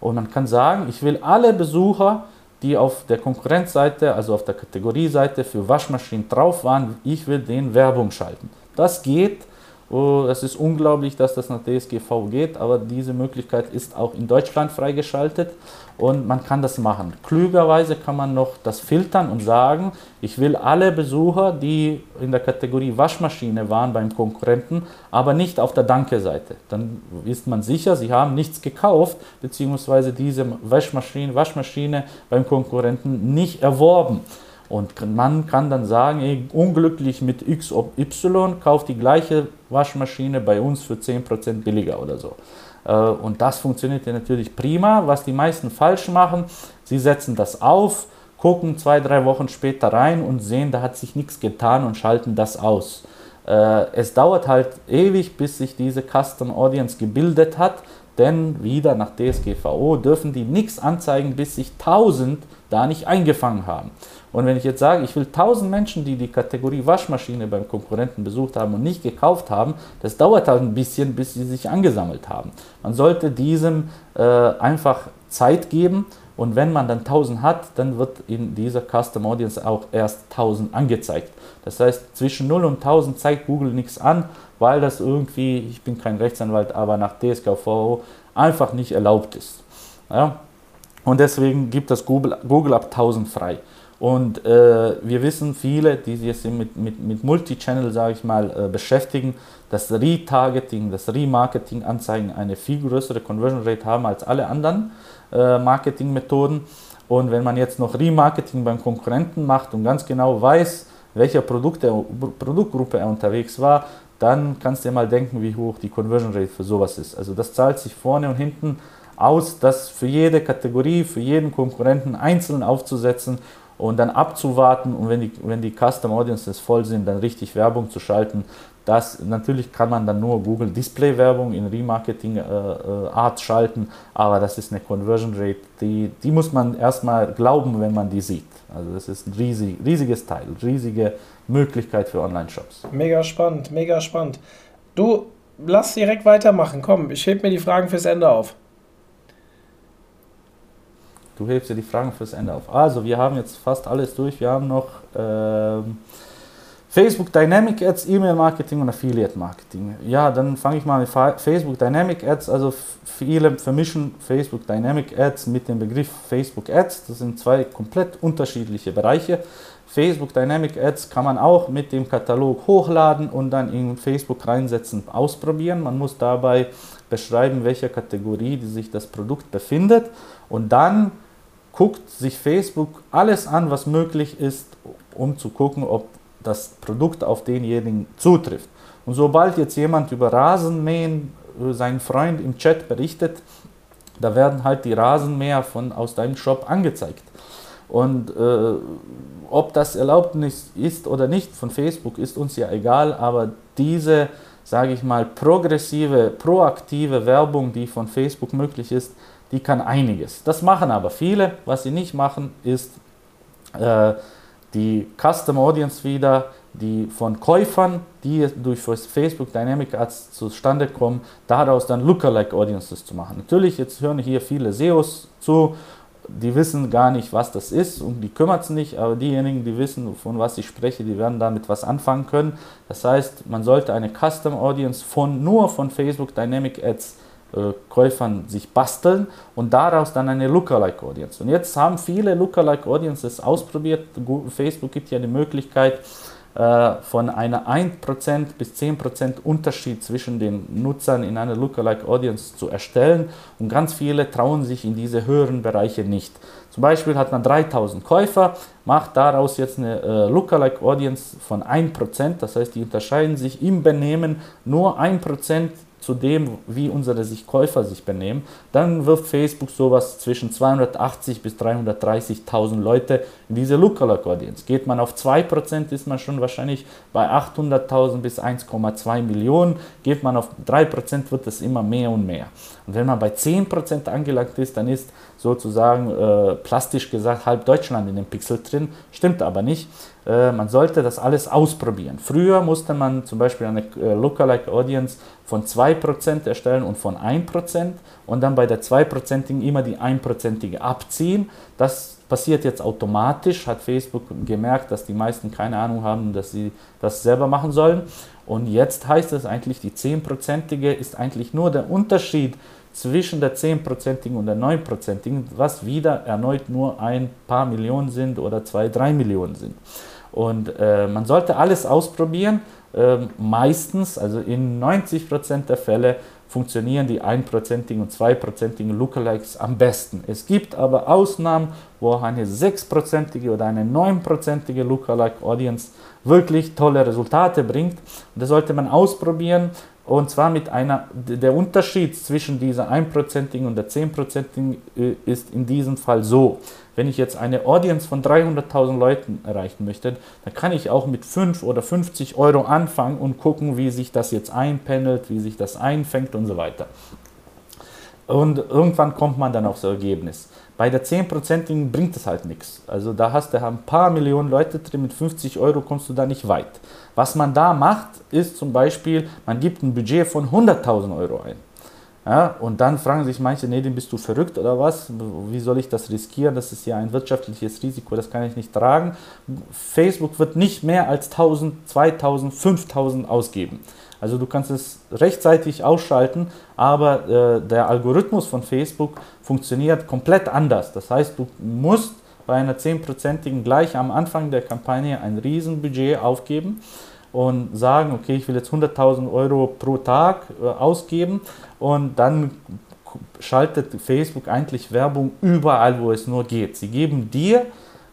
Speaker 1: Und man kann sagen, ich will alle Besucher, die auf der Konkurrenzseite, also auf der Kategorieseite für Waschmaschinen drauf waren, ich will den Werbung schalten. Das geht Oh, es ist unglaublich, dass das nach DSGV geht, aber diese Möglichkeit ist auch in Deutschland freigeschaltet und man kann das machen. Klügerweise kann man noch das filtern und sagen, ich will alle Besucher, die in der Kategorie Waschmaschine waren beim Konkurrenten, aber nicht auf der Danke-Seite. Dann ist man sicher, sie haben nichts gekauft, beziehungsweise diese Waschmaschine, Waschmaschine beim Konkurrenten nicht erworben. Und man kann dann sagen, ey, unglücklich mit X ob Y, kauft die gleiche Waschmaschine bei uns für 10% billiger oder so. Äh, und das funktioniert ja natürlich prima. Was die meisten falsch machen, sie setzen das auf, gucken zwei, drei Wochen später rein und sehen, da hat sich nichts getan und schalten das aus. Äh, es dauert halt ewig, bis sich diese Custom Audience gebildet hat, denn wieder nach DSGVO dürfen die nichts anzeigen, bis sich 1000 da nicht eingefangen haben. Und wenn ich jetzt sage, ich will 1000 Menschen, die die Kategorie Waschmaschine beim Konkurrenten besucht haben und nicht gekauft haben, das dauert halt ein bisschen, bis sie sich angesammelt haben. Man sollte diesem äh, einfach Zeit geben und wenn man dann 1000 hat, dann wird in dieser Custom Audience auch erst 1000 angezeigt. Das heißt, zwischen 0 und 1000 zeigt Google nichts an, weil das irgendwie, ich bin kein Rechtsanwalt, aber nach DSGVO einfach nicht erlaubt ist. Ja? Und deswegen gibt das Google, Google ab 1000 frei. Und äh, wir wissen viele, die sich jetzt mit, mit, mit Multichannel, sage ich mal, äh, beschäftigen, dass Retargeting, das Remarketing-Anzeigen eine viel größere Conversion Rate haben als alle anderen äh, Marketingmethoden. Und wenn man jetzt noch Remarketing beim Konkurrenten macht und ganz genau weiß, welcher Produkt er, Produktgruppe er unterwegs war, dann kannst du dir mal denken, wie hoch die Conversion Rate für sowas ist. Also das zahlt sich vorne und hinten aus, das für jede Kategorie, für jeden Konkurrenten einzeln aufzusetzen und dann abzuwarten und wenn die, wenn die Custom Audiences voll sind, dann richtig Werbung zu schalten. Das natürlich kann man dann nur Google Display Werbung in Remarketing äh, äh, Art schalten, aber das ist eine Conversion Rate, die, die muss man erstmal glauben, wenn man die sieht. Also das ist ein riesig, riesiges Teil, riesige Möglichkeit für Online-Shops.
Speaker 3: Mega spannend, mega spannend. Du, lass direkt weitermachen. Komm, ich heb mir die Fragen fürs Ende auf.
Speaker 1: Du hebst dir die Fragen fürs Ende auf. Also, wir haben jetzt fast alles durch. Wir haben noch ähm, Facebook Dynamic Ads, E-Mail Marketing und Affiliate Marketing. Ja, dann fange ich mal mit Facebook Dynamic Ads. Also, viele vermischen Facebook Dynamic Ads mit dem Begriff Facebook Ads. Das sind zwei komplett unterschiedliche Bereiche. Facebook Dynamic Ads kann man auch mit dem Katalog hochladen und dann in Facebook reinsetzen, ausprobieren. Man muss dabei beschreiben, welcher Kategorie sich das Produkt befindet und dann guckt sich Facebook alles an, was möglich ist, um zu gucken, ob das Produkt auf denjenigen zutrifft. Und sobald jetzt jemand über Rasenmähen äh, seinen Freund im Chat berichtet, da werden halt die Rasenmäher von, aus deinem Shop angezeigt. Und äh, ob das erlaubt ist oder nicht von Facebook, ist uns ja egal, aber diese, sage ich mal, progressive, proaktive Werbung, die von Facebook möglich ist, die kann einiges. Das machen aber viele. Was sie nicht machen, ist äh, die Custom Audience wieder, die von Käufern, die durch Facebook Dynamic Ads zustande kommen, daraus dann Lookalike Audiences zu machen. Natürlich, jetzt hören hier viele SEOs zu, die wissen gar nicht, was das ist und die kümmert es nicht, aber diejenigen, die wissen, von was ich spreche, die werden damit was anfangen können. Das heißt, man sollte eine Custom Audience von, nur von Facebook Dynamic Ads Käufern sich basteln und daraus dann eine Lookalike Audience. Und jetzt haben viele Lookalike Audiences ausprobiert. Facebook gibt ja die Möglichkeit, äh, von einer 1% bis 10% Unterschied zwischen den Nutzern in einer Lookalike Audience zu erstellen und ganz viele trauen sich in diese höheren Bereiche nicht. Zum Beispiel hat man 3000 Käufer, macht daraus jetzt eine äh, Lookalike Audience von 1%, das heißt, die unterscheiden sich im Benehmen nur 1% zu dem, wie unsere sich Käufer sich benehmen, dann wirft Facebook sowas zwischen 280 bis 330.000 Leute in diese Lookalike Audience. Geht man auf 2%, ist man schon wahrscheinlich bei 800.000 bis 1,2 Millionen. Geht man auf 3%, wird es immer mehr und mehr. Und wenn man bei 10% angelangt ist, dann ist sozusagen äh, plastisch gesagt halb Deutschland in dem Pixel drin. Stimmt aber nicht. Äh, man sollte das alles ausprobieren. Früher musste man zum Beispiel eine äh, Lookalike Audience von 2% erstellen und von 1% und dann bei der 2%igen immer die 1%ige abziehen. Das passiert jetzt automatisch, hat Facebook gemerkt, dass die meisten keine Ahnung haben, dass sie das selber machen sollen. Und jetzt heißt es eigentlich, die 10%ige ist eigentlich nur der Unterschied zwischen der 10%igen und der 9%igen, was wieder erneut nur ein paar Millionen sind oder zwei, drei Millionen sind. Und äh, man sollte alles ausprobieren. Äh, meistens, also in 90% der Fälle, funktionieren die 1%igen und 2%igen Lookalikes am besten. Es gibt aber Ausnahmen, wo auch eine 6%ige oder eine 9%ige Lookalike Audience wirklich tolle Resultate bringt. Und das sollte man ausprobieren und zwar mit einer, der Unterschied zwischen dieser 1%igen und der 10%igen äh, ist in diesem Fall so. Wenn ich jetzt eine Audience von 300.000 Leuten erreichen möchte, dann kann ich auch mit 5 oder 50 Euro anfangen und gucken, wie sich das jetzt einpendelt, wie sich das einfängt und so weiter. Und irgendwann kommt man dann auf so Ergebnis. Bei der 10%igen bringt es halt nichts. Also da hast du ein paar Millionen Leute drin, mit 50 Euro kommst du da nicht weit. Was man da macht, ist zum Beispiel, man gibt ein Budget von 100.000 Euro ein. Ja, und dann fragen sich manche, nee, den bist du verrückt oder was? Wie soll ich das riskieren? Das ist ja ein wirtschaftliches Risiko, das kann ich nicht tragen. Facebook wird nicht mehr als 1000, 2000, 5000 ausgeben. Also du kannst es rechtzeitig ausschalten, aber äh, der Algorithmus von Facebook funktioniert komplett anders. Das heißt, du musst bei einer 10%igen gleich am Anfang der Kampagne ein Riesenbudget aufgeben und sagen, okay, ich will jetzt 100.000 Euro pro Tag äh, ausgeben und dann schaltet Facebook eigentlich Werbung überall, wo es nur geht. Sie geben dir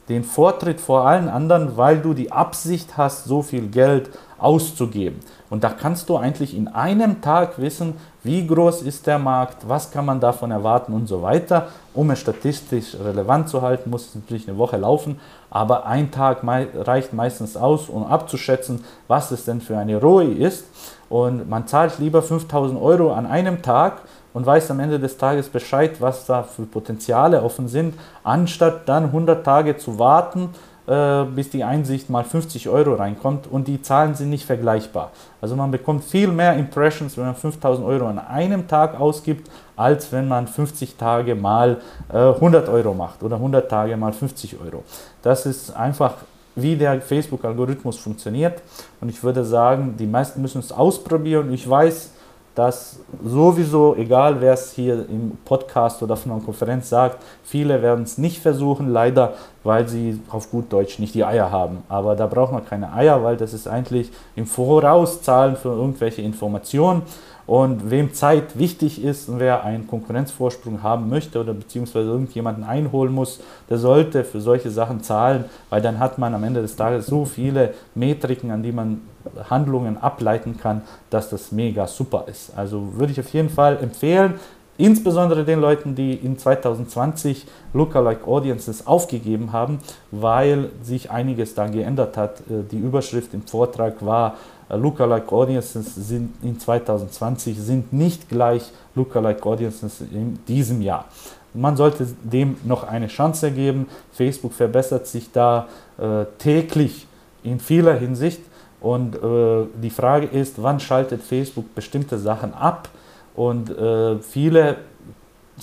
Speaker 1: den Vortritt vor allen anderen, weil du die Absicht hast, so viel Geld auszugeben. Und da kannst du eigentlich in einem Tag wissen, wie groß ist der Markt, was kann man davon erwarten und so weiter. Um es statistisch relevant zu halten, muss es natürlich eine Woche laufen, aber ein Tag reicht meistens aus, um abzuschätzen, was es denn für eine ROI ist. Und man zahlt lieber 5000 Euro an einem Tag und weiß am Ende des Tages Bescheid, was da für Potenziale offen sind, anstatt dann 100 Tage zu warten, äh, bis die Einsicht mal 50 Euro reinkommt und die Zahlen sind nicht vergleichbar. Also man bekommt viel mehr Impressions, wenn man 5000 Euro an einem Tag ausgibt, als wenn man 50 Tage mal äh, 100 Euro macht oder 100 Tage mal 50 Euro. Das ist einfach wie der Facebook-Algorithmus funktioniert und ich würde sagen, die meisten müssen es ausprobieren. Ich weiß, dass sowieso, egal wer es hier im Podcast oder von einer Konferenz sagt, viele werden es nicht versuchen, leider, weil sie auf gut Deutsch nicht die Eier haben. Aber da braucht man keine Eier, weil das ist eigentlich im Voraus Zahlen für irgendwelche Informationen. Und wem Zeit wichtig ist und wer einen Konkurrenzvorsprung haben möchte oder beziehungsweise irgendjemanden einholen muss, der sollte für solche Sachen zahlen, weil dann hat man am Ende des Tages so viele Metriken, an die man Handlungen ableiten kann, dass das mega super ist. Also würde ich auf jeden Fall empfehlen, insbesondere den Leuten, die in 2020 Lookalike Audiences aufgegeben haben, weil sich einiges da geändert hat. Äh, die Überschrift im Vortrag war, äh, Lookalike Audiences sind in 2020 sind nicht gleich Lookalike Audiences in diesem Jahr. Man sollte dem noch eine Chance geben. Facebook verbessert sich da äh, täglich in vieler Hinsicht. Und äh, die Frage ist, wann schaltet Facebook bestimmte Sachen ab? Und äh, viele,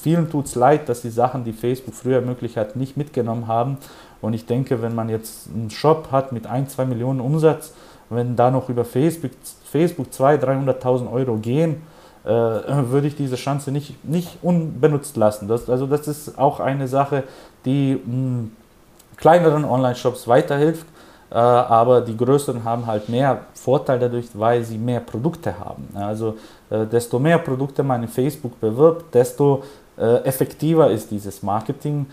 Speaker 1: vielen tut es leid, dass die Sachen, die Facebook früher möglich hat, nicht mitgenommen haben. Und ich denke, wenn man jetzt einen Shop hat mit 1, 2 Millionen Umsatz, wenn da noch über Facebook, Facebook 200.000, 300.000 Euro gehen, äh, würde ich diese Chance nicht, nicht unbenutzt lassen. Das, also das ist auch eine Sache, die mh, hm, kleineren Online-Shops weiterhilft aber die größeren haben halt mehr Vorteil dadurch, weil sie mehr Produkte haben. Also äh, desto mehr Produkte man in Facebook bewirbt, desto äh, effektiver ist dieses Marketing.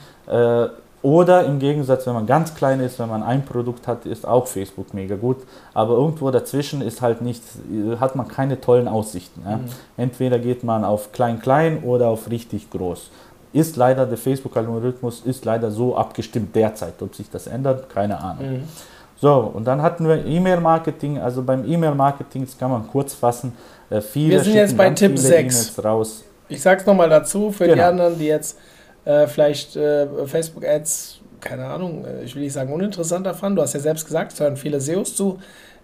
Speaker 1: Oder im Gegensatz, wenn man ganz klein ist, wenn man ein Produkt hat, ist auch Facebook mega gut. Aber irgendwo dazwischen ist halt nicht, hat man keine tollen Aussichten. Ja? Mhm. Entweder geht man auf klein-klein oder auf richtig groß. Ist leider der Facebook-Algorithmus ist leider so abgestimmt derzeit. Ob sich das ändert, keine Ahnung. Mhm. So, und dann hatten wir E-Mail-Marketing. Also beim E-Mail-Marketing, das kann man kurz fassen,
Speaker 3: äh, viele Wir sind jetzt bei Tipp 6. raus. Ich sag's nochmal dazu für genau. die anderen, die jetzt äh, vielleicht äh, Facebook-Ads, keine Ahnung, äh, ich will nicht sagen uninteressanter fanden. Du hast ja selbst gesagt, es hören viele SEOs zu,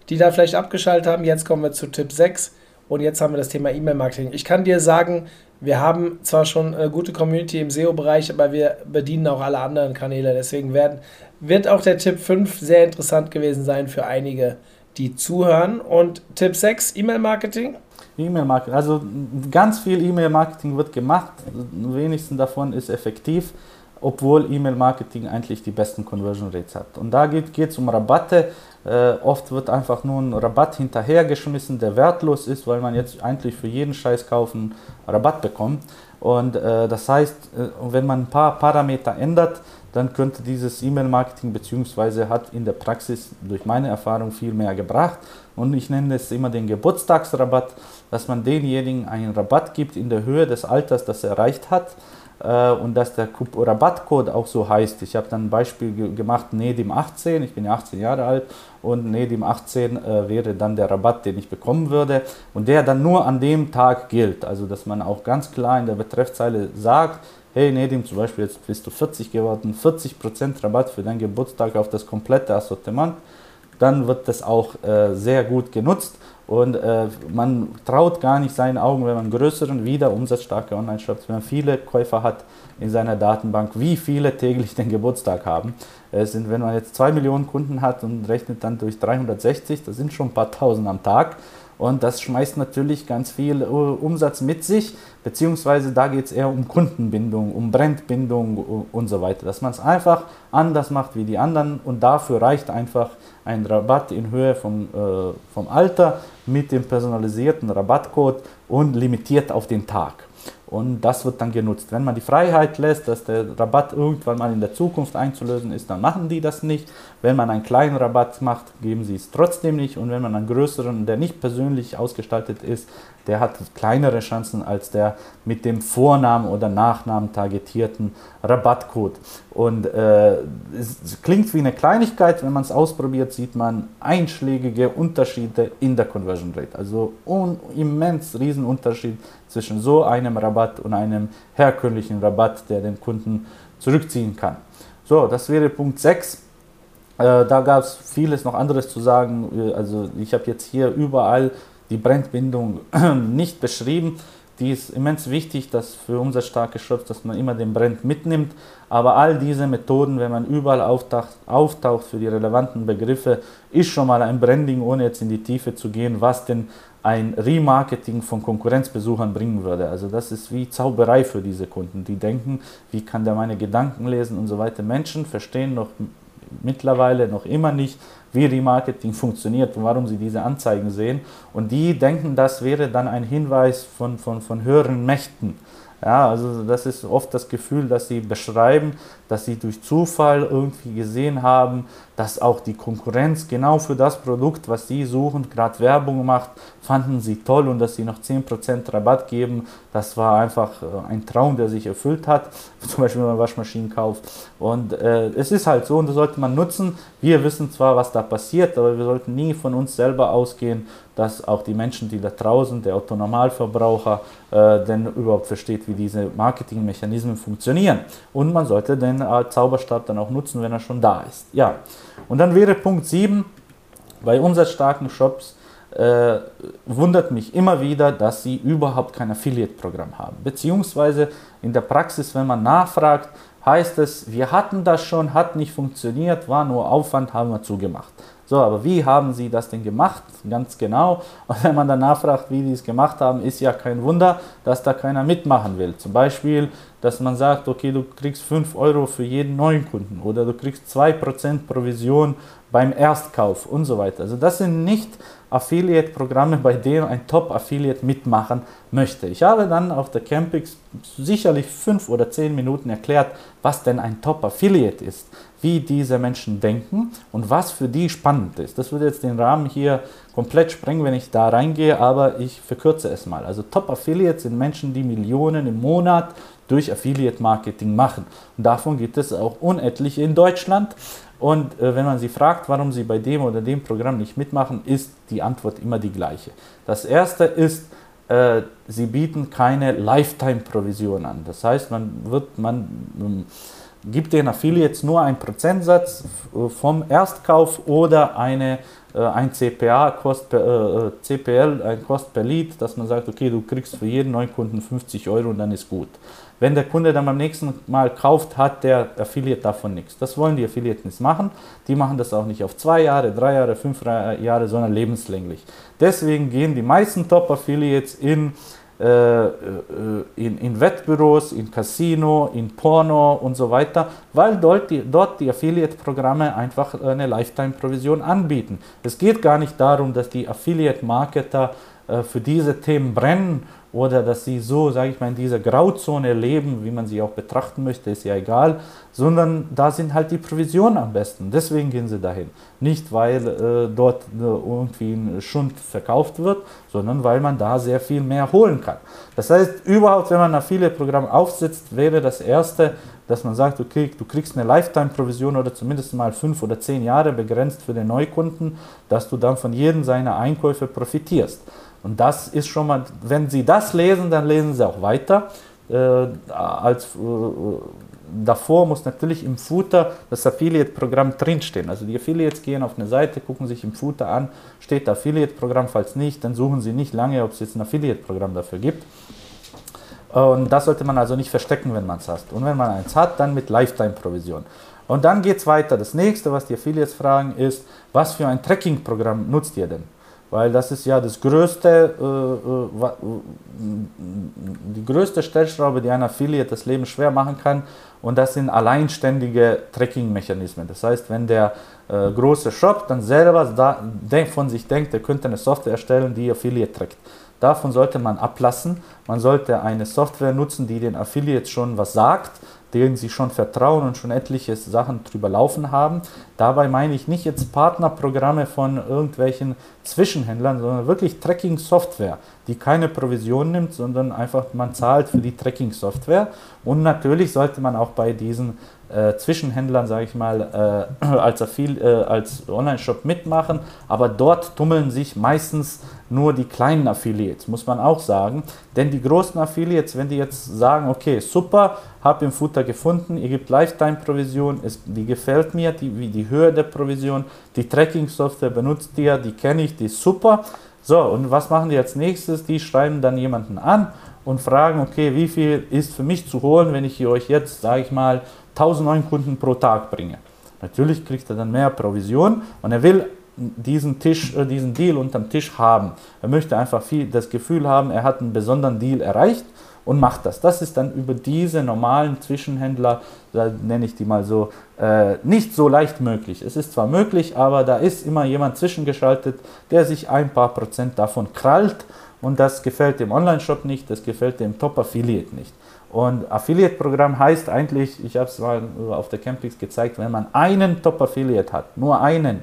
Speaker 3: die da vielleicht abgeschaltet haben. Jetzt kommen wir zu Tipp 6 und jetzt haben wir das Thema E-Mail-Marketing. Ich kann dir sagen, wir haben zwar schon eine gute Community im SEO-Bereich, aber wir bedienen auch alle anderen Kanäle. Deswegen werden, wird auch der Tipp 5 sehr interessant gewesen sein für einige, die zuhören. Und Tipp 6, E-Mail-Marketing.
Speaker 1: E-Mail-Marketing, also ganz viel E-Mail-Marketing wird gemacht, wenigsten davon ist effektiv, obwohl E-Mail-Marketing eigentlich die besten Conversion Rates hat. Und da geht es um Rabatte. Äh, oft wird einfach nur ein Rabatt hinterhergeschmissen, der wertlos ist, weil man jetzt eigentlich für jeden Scheiß kaufen Rabatt bekommt. Und äh, das heißt, äh, wenn man ein paar Parameter ändert, dann könnte dieses E-Mail-Marketing bzw. hat in der Praxis durch meine Erfahrung viel mehr gebracht. Und ich nenne es immer den Geburtstagsrabatt, dass man denjenigen einen Rabatt gibt in der Höhe des Alters, das er erreicht hat äh, und dass der Rabattcode auch so heißt. Ich habe dann ein Beispiel ge gemacht, Nedim 18, ich bin ja 18 Jahre alt und Nedim 18 äh, wäre dann der Rabatt, den ich bekommen würde und der dann nur an dem Tag gilt. Also dass man auch ganz klar in der Betreffzeile sagt, hey Nedim, zum Beispiel jetzt bist du 40 geworden, 40% Rabatt für deinen Geburtstag auf das komplette Assortiment, dann wird das auch äh, sehr gut genutzt und äh, man traut gar nicht seinen Augen, wenn man größeren, wieder umsatzstarke Online-Shops, wenn man viele Käufer hat in seiner Datenbank, wie viele täglich den Geburtstag haben. Es sind, wenn man jetzt 2 Millionen Kunden hat und rechnet dann durch 360, das sind schon ein paar tausend am Tag. Und das schmeißt natürlich ganz viel äh, Umsatz mit sich, beziehungsweise da geht es eher um Kundenbindung, um Brandbindung und so weiter. Dass man es einfach anders macht wie die anderen und dafür reicht einfach ein Rabatt in Höhe vom, äh, vom Alter mit dem personalisierten Rabattcode und limitiert auf den Tag. Und das wird dann genutzt. Wenn man die Freiheit lässt, dass der Rabatt irgendwann mal in der Zukunft einzulösen ist, dann machen die das nicht. Wenn man einen kleinen Rabatt macht, geben sie es trotzdem nicht. Und wenn man einen größeren, der nicht persönlich ausgestaltet ist, der hat kleinere Chancen als der mit dem Vornamen oder Nachnamen targetierten Rabattcode. Und äh, es klingt wie eine Kleinigkeit, wenn man es ausprobiert, sieht man einschlägige Unterschiede in der Conversion Rate. Also un immens Riesenunterschied zwischen so einem Rabatt und einem herkömmlichen Rabatt, der den Kunden zurückziehen kann. So, das wäre Punkt 6. Äh, da gab es vieles noch anderes zu sagen. Also ich habe jetzt hier überall die Brandbindung nicht beschrieben. Die ist immens wichtig, dass für unser starkes Schöpf, dass man immer den Brand mitnimmt. Aber all diese Methoden, wenn man überall auftaucht, auftaucht für die relevanten Begriffe, ist schon mal ein Branding, ohne jetzt in die Tiefe zu gehen, was denn ein Remarketing von Konkurrenzbesuchern bringen würde. Also das ist wie Zauberei für diese Kunden. Die denken, wie kann der meine Gedanken lesen und so weiter. Menschen verstehen noch mittlerweile noch immer nicht, wie Remarketing funktioniert und warum sie diese Anzeigen sehen. Und die denken, das wäre dann ein Hinweis von, von, von höheren Mächten. Ja, also das ist oft das Gefühl, dass sie beschreiben, dass sie durch Zufall irgendwie gesehen haben, dass auch die Konkurrenz genau für das Produkt, was sie suchen, gerade Werbung macht, fanden sie toll und dass sie noch 10% Rabatt geben, das war einfach äh, ein Traum, der sich erfüllt hat, zum Beispiel wenn man Waschmaschinen kauft. Und äh, es ist halt so und das sollte man nutzen. Wir wissen zwar, was da passiert, aber wir sollten nie von uns selber ausgehen, dass auch die Menschen, die da draußen, der Autonormalverbraucher, äh, denn überhaupt versteht, wie diese Marketingmechanismen funktionieren. Und man sollte den äh, Zauberstab dann auch nutzen, wenn er schon da ist. Ja. Und dann wäre Punkt 7, bei umsatzstarken Shops äh, wundert mich immer wieder, dass sie überhaupt kein Affiliate-Programm haben. Beziehungsweise in der Praxis, wenn man nachfragt, heißt es, wir hatten das schon, hat nicht funktioniert, war nur Aufwand, haben wir zugemacht. So, aber wie haben sie das denn gemacht? Ganz genau. Und wenn man dann nachfragt, wie die es gemacht haben, ist ja kein Wunder, dass da keiner mitmachen will. Zum Beispiel, dass man sagt, okay, du kriegst 5 Euro für jeden neuen Kunden oder du kriegst 2% Provision beim Erstkauf und so weiter. Also das sind nicht Affiliate-Programme, bei denen ein Top-Affiliate mitmachen möchte. Ich habe dann auf der Campix sicherlich fünf oder zehn Minuten erklärt, was denn ein Top-Affiliate ist, wie diese Menschen denken und was für die spannend ist. Das würde jetzt den Rahmen hier komplett sprengen, wenn ich da reingehe, aber ich verkürze es mal. Also Top-Affiliates sind Menschen, die Millionen im Monat durch Affiliate-Marketing machen. Und davon gibt es auch unetliche in Deutschland. Und äh, wenn man sie fragt, warum sie bei dem oder dem Programm nicht mitmachen, ist die Antwort immer die gleiche. Das erste ist, äh, sie bieten keine Lifetime-Provision an. Das heißt, man wird, man ähm, gibt den Affiliates nur einen Prozentsatz vom Erstkauf oder eine, äh, ein CPA, Cost, äh, CPL, ein Cost per Lead, dass man sagt, okay, du kriegst für jeden neuen Kunden 50 Euro und dann ist gut. Wenn der Kunde dann beim nächsten Mal kauft, hat der Affiliate davon nichts. Das wollen die Affiliates nicht machen. Die machen das auch nicht auf zwei Jahre, drei Jahre, fünf Jahre, sondern lebenslänglich. Deswegen gehen die meisten Top-Affiliates in äh, äh, in, in Wettbüros, in Casino, in Porno und so weiter, weil dort die, dort die Affiliate-Programme einfach eine Lifetime-Provision anbieten. Es geht gar nicht darum, dass die Affiliate-Marketer äh, für diese Themen brennen oder dass sie so, sage ich mal, in dieser Grauzone leben, wie man sie auch betrachten möchte, ist ja egal, sondern da sind halt die Provisionen am besten. Deswegen gehen sie dahin. Nicht, weil äh, dort äh, irgendwie ein Schund verkauft wird, sondern weil man da sehr viel mehr holen kann. Das heißt, überhaupt, wenn man ein Affiliate-Programm aufsetzt, wäre das erste, dass man sagt, okay, du kriegst eine Lifetime-Provision oder zumindest mal fünf oder zehn Jahre begrenzt für den Neukunden, dass du dann von jedem seiner Einkäufe profitierst. Und das ist schon mal, wenn Sie das lesen, dann lesen Sie auch weiter. Äh, als, äh, davor muss natürlich im Footer das Affiliate-Programm drinstehen. Also die Affiliates gehen auf eine Seite, gucken sich im Footer an, steht Affiliate-Programm, falls nicht, dann suchen Sie nicht lange, ob es jetzt ein Affiliate-Programm dafür gibt. Und das sollte man also nicht verstecken, wenn man es hat. Und wenn man eins hat, dann mit Lifetime-Provision. Und dann geht es weiter. Das nächste, was die Affiliates fragen, ist, was für ein Tracking-Programm nutzt ihr denn? Weil das ist ja das größte, äh, äh, die größte Stellschraube, die ein Affiliate das Leben schwer machen kann. Und das sind alleinständige Tracking-Mechanismen. Das heißt, wenn der äh, große Shop dann selber da, von sich denkt, er könnte eine Software erstellen, die Affiliate trackt. Davon sollte man ablassen. Man sollte eine Software nutzen, die den Affiliates schon was sagt denen sie schon vertrauen und schon etliche Sachen drüber laufen haben. Dabei meine ich nicht jetzt Partnerprogramme von irgendwelchen Zwischenhändlern, sondern wirklich Tracking-Software, die keine Provision nimmt, sondern einfach man zahlt für die Tracking-Software. Und natürlich sollte man auch bei diesen äh, Zwischenhändlern, sage ich mal, äh, als, äh, als Online-Shop mitmachen, aber dort tummeln sich meistens nur die kleinen Affiliates, muss man auch sagen. Denn die großen Affiliates, wenn die jetzt sagen, okay, super, habe im Futter gefunden, ihr gibt Lifetime-Provision, die gefällt mir, die, wie die Höhe der Provision, die Tracking-Software benutzt ihr, die kenne ich, die ist super. So, und was machen die als nächstes? Die schreiben dann jemanden an und fragen, okay, wie viel ist für mich zu holen, wenn ich euch jetzt, sage ich mal, 1000 neuen Kunden pro Tag bringe. Natürlich kriegt er dann mehr Provision und er will diesen Tisch, äh, diesen Deal unterm Tisch haben. Er möchte einfach viel das Gefühl haben, er hat einen besonderen Deal erreicht und macht das. Das ist dann über diese normalen Zwischenhändler, da nenne ich die mal so, äh, nicht so leicht möglich. Es ist zwar möglich, aber da ist immer jemand zwischengeschaltet, der sich ein paar Prozent davon krallt und das gefällt dem Online-Shop nicht, das gefällt dem Top-Affiliate nicht. Und Affiliate-Programm heißt eigentlich, ich habe es mal auf der Campix gezeigt, wenn man einen Top-Affiliate hat, nur einen,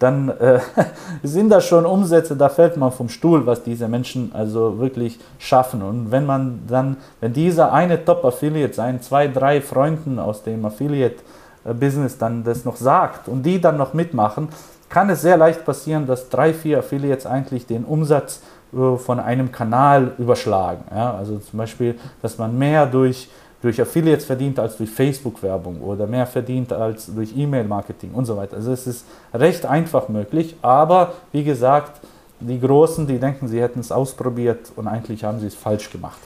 Speaker 1: dann äh, sind das schon Umsätze, da fällt man vom Stuhl, was diese Menschen also wirklich schaffen. Und wenn man dann, wenn dieser eine Top-Affiliate seinen zwei, drei Freunden aus dem Affiliate-Business dann das noch sagt und die dann noch mitmachen, kann es sehr leicht passieren, dass drei, vier Affiliates eigentlich den Umsatz äh, von einem Kanal überschlagen. Ja? Also zum Beispiel, dass man mehr durch, durch Affiliates verdient als durch Facebook-Werbung oder mehr verdient als durch E-Mail-Marketing und so weiter. Also es ist recht einfach möglich, aber wie gesagt, die Großen, die denken, sie hätten es ausprobiert und eigentlich haben sie es falsch gemacht.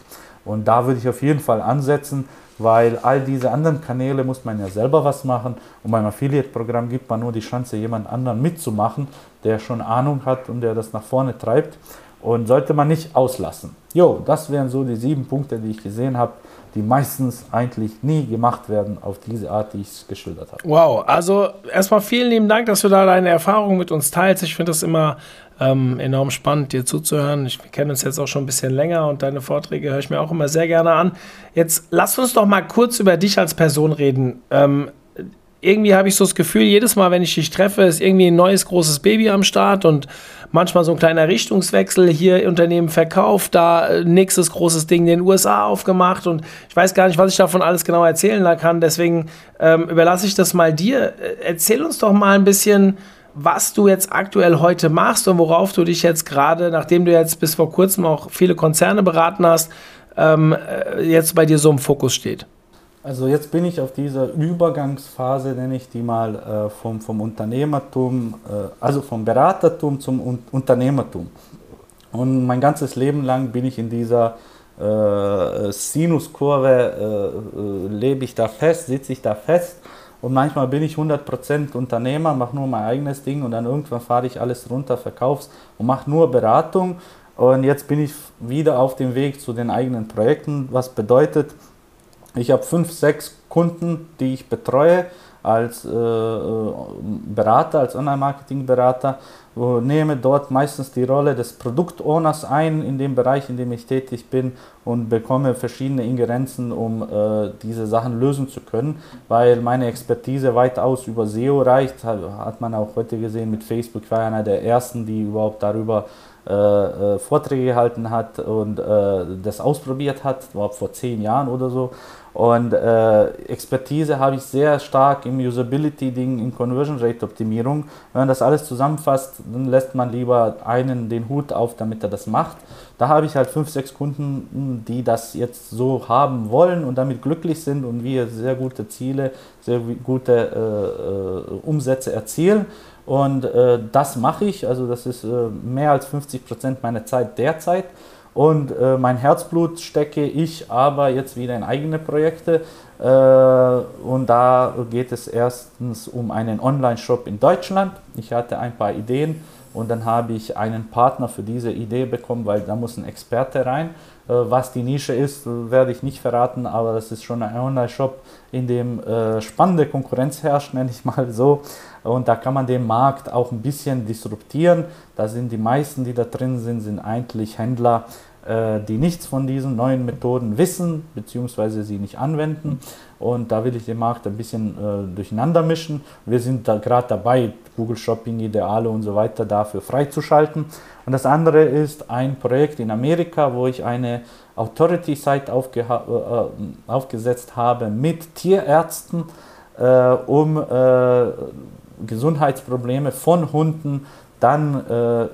Speaker 1: Und da würde ich auf jeden Fall ansetzen, weil all diese anderen Kanäle muss man ja selber was machen und beim Affiliate-Programm gibt man nur die Chance, jemand anderen mitzumachen, der schon Ahnung hat und der das nach vorne treibt und sollte man nicht auslassen. Jo, das wären so die sieben Punkte, die ich gesehen habe, die meistens eigentlich nie gemacht werden auf diese Art, die ich es geschildert habe.
Speaker 3: Wow, also erstmal vielen lieben Dank, dass du da deine Erfahrungen mit uns teilst. Ich finde das immer ähm, enorm spannend, dir zuzuhören. Ich, wir kennen uns jetzt auch schon ein bisschen länger und deine Vorträge höre ich mir auch immer sehr gerne an. Jetzt lass uns doch mal kurz über dich als Person reden. Ähm, irgendwie habe ich so das Gefühl, jedes Mal, wenn ich dich treffe, ist irgendwie ein neues großes Baby am Start und manchmal so ein kleiner Richtungswechsel. Hier Unternehmen verkauft, da äh, nächstes großes Ding in den USA aufgemacht und ich weiß gar nicht, was ich davon alles genau erzählen kann. Deswegen ähm, überlasse ich das mal dir. Äh, erzähl uns doch mal ein bisschen, was du jetzt aktuell heute machst und worauf du dich jetzt gerade, nachdem du jetzt bis vor kurzem auch viele Konzerne beraten hast, ähm, äh, jetzt bei dir so im Fokus steht.
Speaker 1: Also jetzt bin ich auf dieser Übergangsphase, nenne ich die mal, äh, vom, vom Unternehmertum, äh, also vom Beratertum zum Un Unternehmertum. Und mein ganzes Leben lang bin ich in dieser äh, Sinuskurve, äh, äh, lebe ich da fest, sitze ich da fest. Und manchmal bin ich 100% Unternehmer, mache nur mein eigenes Ding und dann irgendwann fahre ich alles runter, verkauf's und mache nur Beratung. Und jetzt bin ich wieder auf dem Weg zu den eigenen Projekten, was bedeutet, ich habe fünf, sechs Kunden, die ich betreue als äh, Berater, als Online-Marketing-Berater, nehme dort meistens die Rolle des Produktowners ein in dem Bereich, in dem ich tätig bin und bekomme verschiedene Ingerenzen, um äh, diese Sachen lösen zu können, weil meine Expertise weitaus über SEO reicht, hat man auch heute gesehen mit Facebook, war einer der ersten, die überhaupt darüber äh, äh, Vorträge gehalten hat und äh, das ausprobiert hat, war vor zehn Jahren oder so. Und äh, Expertise habe ich sehr stark im Usability-Ding, in Conversion Rate-Optimierung. Wenn man das alles zusammenfasst, dann lässt man lieber einen den Hut auf, damit er das macht. Da habe ich halt fünf, sechs Kunden, die das jetzt so haben wollen und damit glücklich sind und wir sehr gute Ziele, sehr gute äh, äh, Umsätze erzielen. Und äh, das mache ich, also das ist äh, mehr als 50 Prozent meiner Zeit derzeit. Und äh, mein Herzblut stecke ich aber jetzt wieder in eigene Projekte. Äh, und da geht es erstens um einen Online-Shop in Deutschland. Ich hatte ein paar Ideen und dann habe ich einen Partner für diese Idee bekommen, weil da muss ein Experte rein. Äh, was die Nische ist, werde ich nicht verraten, aber das ist schon ein Online-Shop, in dem äh, spannende Konkurrenz herrscht, nenne ich mal so. Und da kann man den Markt auch ein bisschen disruptieren. Da sind die meisten, die da drin sind, sind eigentlich Händler, äh, die nichts von diesen neuen Methoden wissen, beziehungsweise sie nicht anwenden. Und da will ich den Markt ein bisschen äh, durcheinander mischen. Wir sind da gerade dabei, Google Shopping, Ideale und so weiter dafür freizuschalten. Und das andere ist ein Projekt in Amerika, wo ich eine Authority-Site aufge äh, aufgesetzt habe mit Tierärzten, äh, um äh, Gesundheitsprobleme von Hunden dann äh, äh,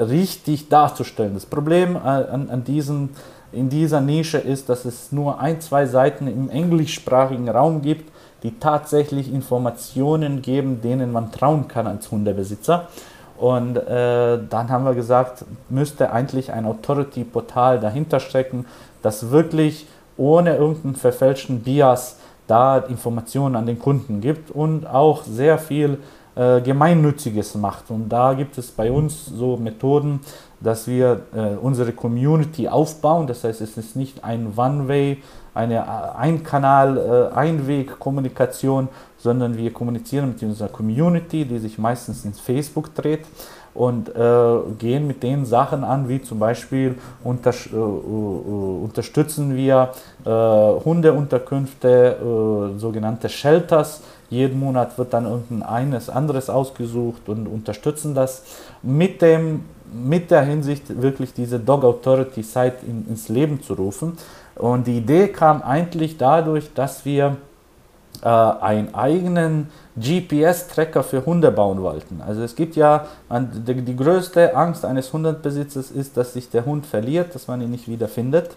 Speaker 1: richtig darzustellen. Das Problem an, an diesen, in dieser Nische ist, dass es nur ein, zwei Seiten im englischsprachigen Raum gibt, die tatsächlich Informationen geben, denen man trauen kann als Hundebesitzer. Und äh, dann haben wir gesagt, müsste eigentlich ein Authority-Portal dahinter stecken, das wirklich ohne irgendeinen verfälschten Bias da Informationen an den Kunden gibt und auch sehr viel äh, Gemeinnütziges macht. Und da gibt es bei uns so Methoden, dass wir äh, unsere Community aufbauen. Das heißt, es ist nicht ein One-Way, eine äh, Einkanal, äh, Einweg-Kommunikation, sondern wir kommunizieren mit unserer Community, die sich meistens in Facebook dreht und äh, gehen mit den Sachen an, wie zum Beispiel unter, äh, uh, unterstützen wir äh, Hundeunterkünfte, äh, sogenannte Shelters. Jeden Monat wird dann irgendein anderes ausgesucht und unterstützen das mit, dem, mit der Hinsicht, wirklich diese Dog Authority Site in, ins Leben zu rufen. Und die Idee kam eigentlich dadurch, dass wir äh, einen eigenen GPS-Tracker für Hunde bauen wollten. Also es gibt ja, die, größte Angst eines Hundebesitzers ist, dass sich der Hund verliert, dass man ihn nicht wieder findet.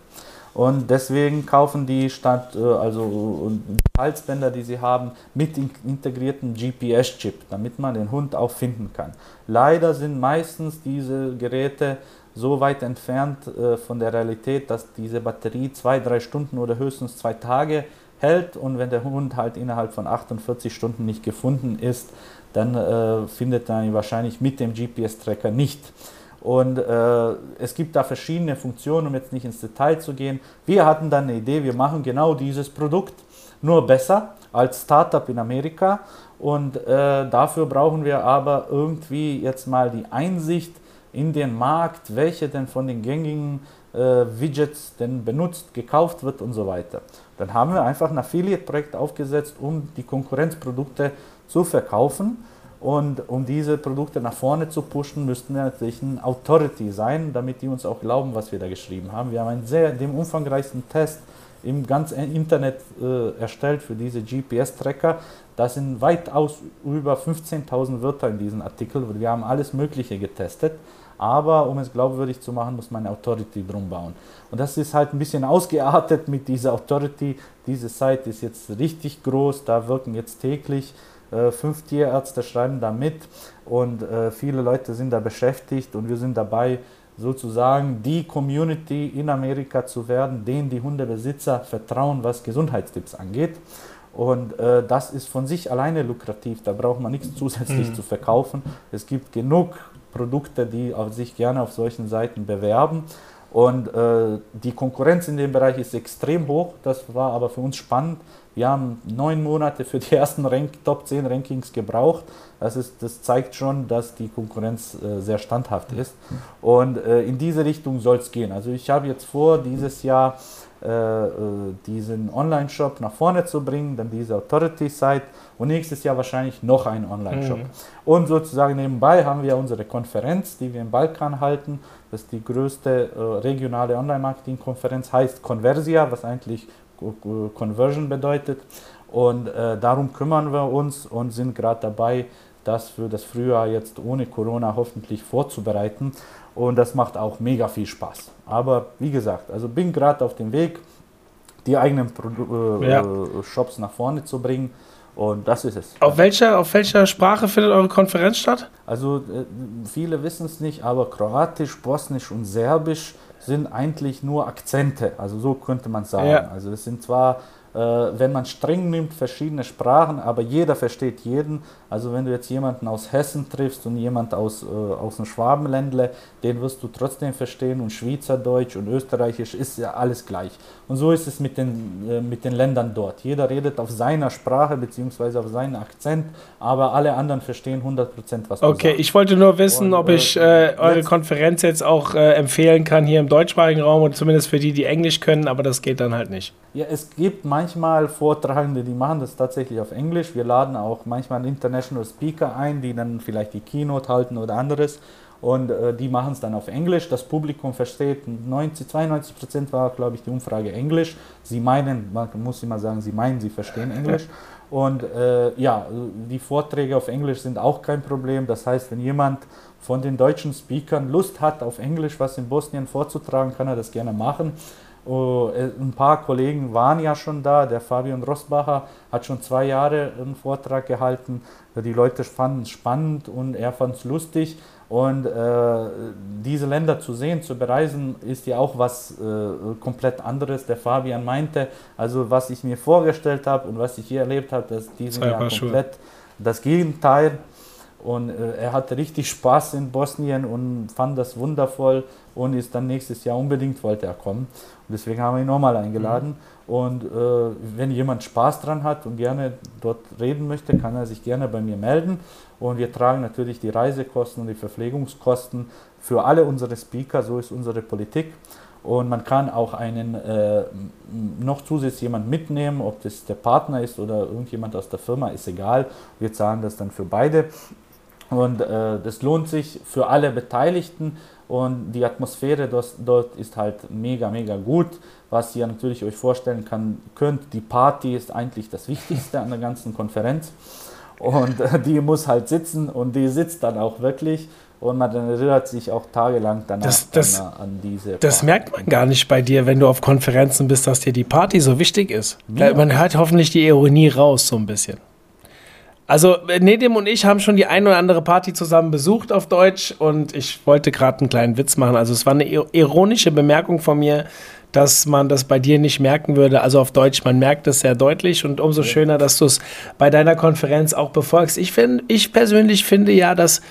Speaker 1: Und deswegen kaufen die statt, äh, also Halsbänder, die sie haben, mit integrierten GPS-Chip, damit man den Hund auch finden kann. Leider sind meistens diese Geräte so weit entfernt äh, von der Realität, dass diese Batterie zwei, drei Stunden oder höchstens zwei Tage hält und wenn der Hund halt innerhalb von 48 Stunden nicht gefunden ist, dann äh, findet er ihn wahrscheinlich mit dem GPS-Tracker nicht. Und äh, es gibt da verschiedene Funktionen, um jetzt nicht ins Detail zu gehen. Wir hatten dann eine Idee, wir machen genau dieses Produkt, nur besser als Startup in Amerika. Und äh, dafür brauchen wir aber irgendwie jetzt mal die Einsicht in den Markt, welche denn von den gängigen äh, Widgets denn benutzt, gekauft wird und so weiter. Dann haben wir einfach ein Affiliate-Projekt aufgesetzt, um die Konkurrenzprodukte zu verkaufen. Und um diese Produkte nach vorne zu pushen, müssten wir natürlich ein Authority sein, damit die uns auch glauben, was wir da geschrieben haben. Wir haben einen sehr, dem umfangreichsten Test im ganzen Internet äh, erstellt für diese GPS-Tracker. Das sind weitaus über 15.000 Wörter in diesem Artikel. Wir haben alles Mögliche getestet. Aber um es glaubwürdig zu machen, muss man eine Authority drum bauen. Und das ist halt ein bisschen ausgeartet mit dieser Authority. Diese Site ist jetzt richtig groß, da wirken jetzt täglich äh, fünf Tierärzte schreiben da mit und äh, viele Leute sind da beschäftigt und wir sind dabei, sozusagen die Community in Amerika zu werden, denen die Hundebesitzer vertrauen, was Gesundheitstipps angeht. Und äh, das ist von sich alleine lukrativ, da braucht man nichts zusätzlich mhm. zu verkaufen. Es gibt genug Produkte, die sich gerne auf solchen Seiten bewerben. Und äh, die Konkurrenz in dem Bereich ist extrem hoch. Das war aber für uns spannend. Wir haben neun Monate für die ersten Rank Top 10 Rankings gebraucht. Das, ist, das zeigt schon, dass die Konkurrenz äh, sehr standhaft ist. Und äh, in diese Richtung soll es gehen. Also ich habe jetzt vor, dieses Jahr äh, äh, diesen Online-Shop nach vorne zu bringen, dann diese Authority-Site und nächstes Jahr wahrscheinlich noch einen Online-Shop. Mhm. Und sozusagen nebenbei haben wir unsere Konferenz, die wir im Balkan halten. Das ist die größte äh, regionale Online-Marketing-Konferenz, heißt Conversia, was eigentlich Conversion bedeutet. Und äh, darum kümmern wir uns und sind gerade dabei, das für das Frühjahr jetzt ohne Corona hoffentlich vorzubereiten. Und das macht auch mega viel Spaß. Aber wie gesagt, also bin gerade auf dem Weg, die eigenen Pro äh, ja. Shops nach vorne zu bringen. Und das ist es.
Speaker 3: Auf welcher, auf welcher Sprache findet eure Konferenz statt?
Speaker 1: Also äh, viele wissen es nicht, aber Kroatisch, Bosnisch und Serbisch sind eigentlich nur Akzente. Also so könnte man sagen. Ja. Also es sind zwar wenn man streng nimmt, verschiedene Sprachen, aber jeder versteht jeden. Also wenn du jetzt jemanden aus Hessen triffst und jemand aus, äh, aus dem Schwabenländle, den wirst du trotzdem verstehen und Schweizerdeutsch und Österreichisch ist ja alles gleich. Und so ist es mit den, äh, mit den Ländern dort. Jeder redet auf seiner Sprache bzw. auf seinen Akzent, aber alle anderen verstehen 100% was du
Speaker 3: Okay, ich wollte nur wissen, und, ob ich äh, eure Konferenz jetzt auch äh, empfehlen kann hier im deutschsprachigen Raum oder zumindest für die, die Englisch können, aber das geht dann halt nicht.
Speaker 1: Ja, es gibt manchmal Vortragende, die machen das tatsächlich auf Englisch. Wir laden auch manchmal International Speaker ein, die dann vielleicht die Keynote halten oder anderes. Und äh, die machen es dann auf Englisch. Das Publikum versteht 90, 92 Prozent war, glaube ich, die Umfrage Englisch. Sie meinen, man muss immer sagen, sie meinen, sie verstehen Englisch. Und äh, ja, die Vorträge auf Englisch sind auch kein Problem. Das heißt, wenn jemand von den deutschen Speakern Lust hat, auf Englisch was in Bosnien vorzutragen, kann er das gerne machen. Oh, äh, ein paar Kollegen waren ja schon da. Der Fabian Rosbacher hat schon zwei Jahre einen Vortrag gehalten. Die Leute fanden es spannend und er fand es lustig. Und äh, diese Länder zu sehen, zu bereisen, ist ja auch was äh, komplett anderes. Der Fabian meinte, also was ich mir vorgestellt habe und was ich hier erlebt habe, dass diese ja komplett das Gegenteil. Und äh, er hatte richtig Spaß in Bosnien und fand das wundervoll und ist dann nächstes Jahr unbedingt wollte er kommen. Deswegen haben wir ihn nochmal eingeladen. Mhm. Und äh, wenn jemand Spaß dran hat und gerne dort reden möchte, kann er sich gerne bei mir melden. Und wir tragen natürlich die Reisekosten und die Verpflegungskosten für alle unsere Speaker. So ist unsere Politik. Und man kann auch einen äh, noch zusätzlich jemand mitnehmen, ob das der Partner ist oder irgendjemand aus der Firma, ist egal. Wir zahlen das dann für beide. Und äh, das lohnt sich für alle Beteiligten und die Atmosphäre dort, dort ist halt mega, mega gut. Was ihr natürlich euch vorstellen kann, könnt, die Party ist eigentlich das Wichtigste an der ganzen Konferenz. Und äh, die muss halt sitzen und die sitzt dann auch wirklich. Und man erinnert sich auch tagelang danach
Speaker 3: das, das, an, an, diese. Das Party. merkt man gar nicht bei dir, wenn du auf Konferenzen bist, dass dir die Party so wichtig ist. Ja. Man hört hoffentlich die Ironie raus, so ein bisschen. Also Nedim und ich haben schon die ein oder andere Party zusammen besucht auf Deutsch und ich wollte gerade einen kleinen Witz machen. Also es war eine ironische Bemerkung von mir, dass man das bei dir nicht merken würde. Also auf Deutsch, man merkt es sehr deutlich und umso schöner, dass du es bei deiner Konferenz auch befolgst. Ich, find, ich persönlich finde ja, dass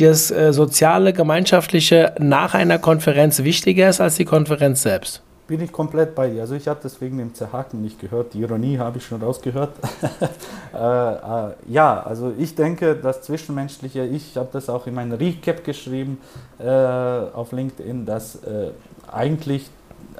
Speaker 3: das äh, soziale, gemeinschaftliche nach einer Konferenz wichtiger ist als die Konferenz selbst
Speaker 1: bin ich komplett bei dir. Also ich habe das wegen dem Zerhaken nicht gehört. Die Ironie habe ich schon rausgehört. äh, äh, ja, also ich denke, das Zwischenmenschliche, ich habe das auch in meinem Recap geschrieben äh, auf LinkedIn, dass äh, eigentlich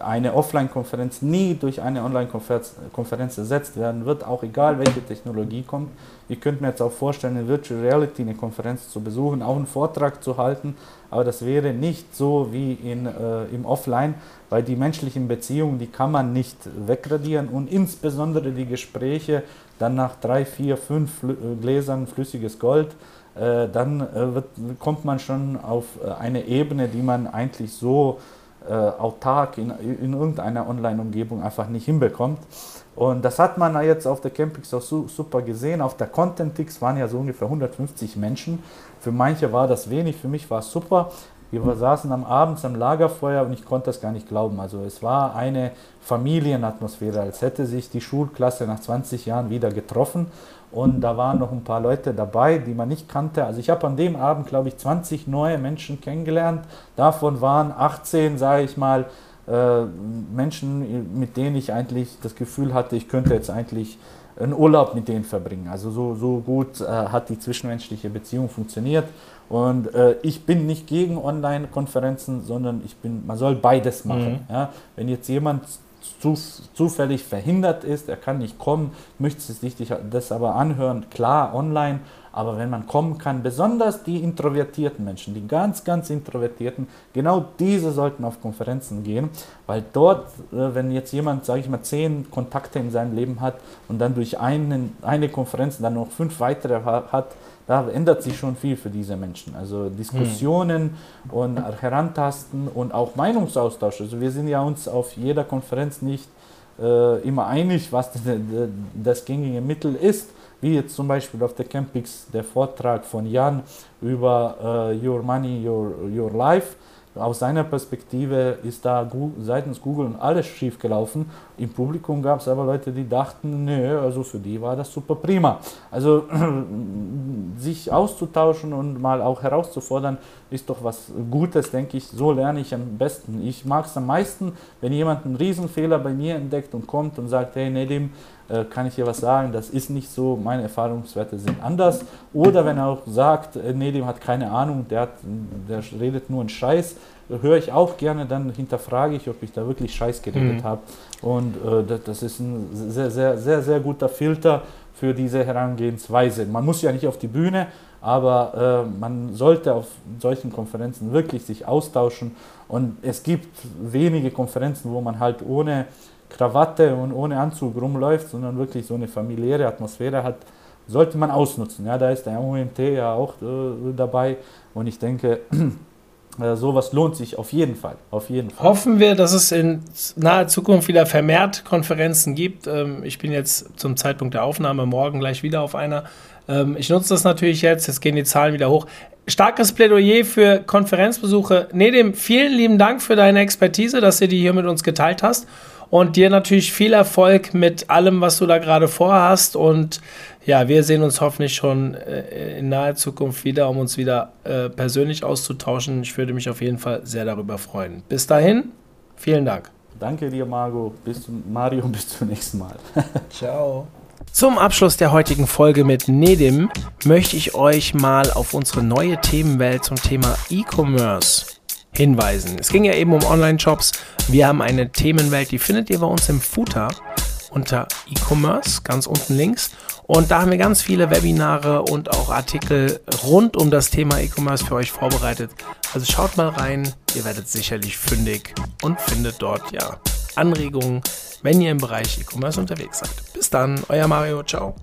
Speaker 1: eine Offline-Konferenz nie durch eine Online-Konferenz ersetzt werden wird, auch egal welche Technologie kommt. Ihr könnt mir jetzt auch vorstellen, in Virtual Reality eine Konferenz zu besuchen, auch einen Vortrag zu halten, aber das wäre nicht so wie in, äh, im Offline, weil die menschlichen Beziehungen, die kann man nicht wegradieren und insbesondere die Gespräche dann nach drei, vier, fünf äh, Gläsern flüssiges Gold, äh, dann äh, wird, kommt man schon auf äh, eine Ebene, die man eigentlich so autark in, in irgendeiner Online-Umgebung einfach nicht hinbekommt. Und das hat man jetzt auf der Campix auch super gesehen. Auf der Contentix waren ja so ungefähr 150 Menschen. Für manche war das wenig, für mich war es super. Wir saßen am Abend am Lagerfeuer und ich konnte das gar nicht glauben. Also es war eine Familienatmosphäre, als hätte sich die Schulklasse nach 20 Jahren wieder getroffen. Und da waren noch ein paar Leute dabei, die man nicht kannte. Also ich habe an dem Abend, glaube ich, 20 neue Menschen kennengelernt. Davon waren 18, sage ich mal, äh, Menschen, mit denen ich eigentlich das Gefühl hatte, ich könnte jetzt eigentlich einen Urlaub mit denen verbringen. Also so, so gut äh, hat die zwischenmenschliche Beziehung funktioniert. Und äh, ich bin nicht gegen Online-Konferenzen, sondern ich bin, man soll beides machen. Mhm. Ja? Wenn jetzt jemand zufällig verhindert ist, er kann nicht kommen, möchte sich das aber anhören, klar online, aber wenn man kommen kann, besonders die introvertierten Menschen, die ganz, ganz introvertierten, genau diese sollten auf Konferenzen gehen, weil dort, äh, wenn jetzt jemand, sage ich mal, zehn Kontakte in seinem Leben hat und dann durch einen, eine Konferenz dann noch fünf weitere hat, da ändert sich schon viel für diese Menschen. Also Diskussionen hm. und Herantasten und auch Meinungsaustausch. Also wir sind ja uns auf jeder Konferenz nicht äh, immer einig, was das gängige Mittel ist. Wie jetzt zum Beispiel auf der Campix der Vortrag von Jan über uh, Your Money, Your, Your Life aus seiner Perspektive ist da seitens Google alles schief gelaufen. Im Publikum gab es aber Leute, die dachten, nö, also für die war das super prima. Also sich auszutauschen und mal auch herauszufordern, ist doch was Gutes, denke ich. So lerne ich am besten. Ich mag es am meisten, wenn jemand einen Riesenfehler bei mir entdeckt und kommt und sagt, hey Nedim, äh, kann ich hier was sagen, das ist nicht so, meine Erfahrungswerte sind anders. Oder wenn er auch sagt, äh, Nedim hat keine Ahnung, der, hat, der redet nur einen Scheiß, höre ich auch gerne, dann hinterfrage ich, ob ich da wirklich Scheiß geredet mhm. habe. Und äh, das ist ein sehr, sehr, sehr, sehr guter Filter für diese Herangehensweise. Man muss ja nicht auf die Bühne, aber äh, man sollte auf solchen Konferenzen wirklich sich austauschen. Und es gibt wenige Konferenzen, wo man halt ohne Krawatte und ohne Anzug rumläuft, sondern wirklich so eine familiäre Atmosphäre hat, sollte man ausnutzen. Ja, da ist der OMT ja auch äh, dabei und ich denke, äh, sowas lohnt sich auf jeden Fall. Auf jeden Fall.
Speaker 3: Hoffen wir, dass es in naher Zukunft wieder vermehrt Konferenzen gibt. Ähm, ich bin jetzt zum Zeitpunkt der Aufnahme morgen gleich wieder auf einer. Ähm, ich nutze das natürlich jetzt, jetzt gehen die Zahlen wieder hoch. Starkes Plädoyer für Konferenzbesuche. Nedim, vielen lieben Dank für deine Expertise, dass du die hier mit uns geteilt hast. Und dir natürlich viel Erfolg mit allem, was du da gerade vorhast. Und ja, wir sehen uns hoffentlich schon äh, in naher Zukunft wieder, um uns wieder äh, persönlich auszutauschen. Ich würde mich auf jeden Fall sehr darüber freuen. Bis dahin, vielen Dank.
Speaker 1: Danke dir, Margo. Bis zum, Mario, bis zum nächsten Mal.
Speaker 3: Ciao. Zum Abschluss der heutigen Folge mit Nedim möchte ich euch mal auf unsere neue Themenwelt zum Thema E-Commerce hinweisen. Es ging ja eben um Online-Shops. Wir haben eine Themenwelt, die findet ihr bei uns im Footer unter E-Commerce, ganz unten links. Und da haben wir ganz viele Webinare und auch Artikel rund um das Thema E-Commerce für euch vorbereitet. Also schaut mal rein, ihr werdet sicherlich fündig und findet dort ja Anregungen, wenn ihr im Bereich E-Commerce unterwegs seid. Bis dann, euer Mario, ciao.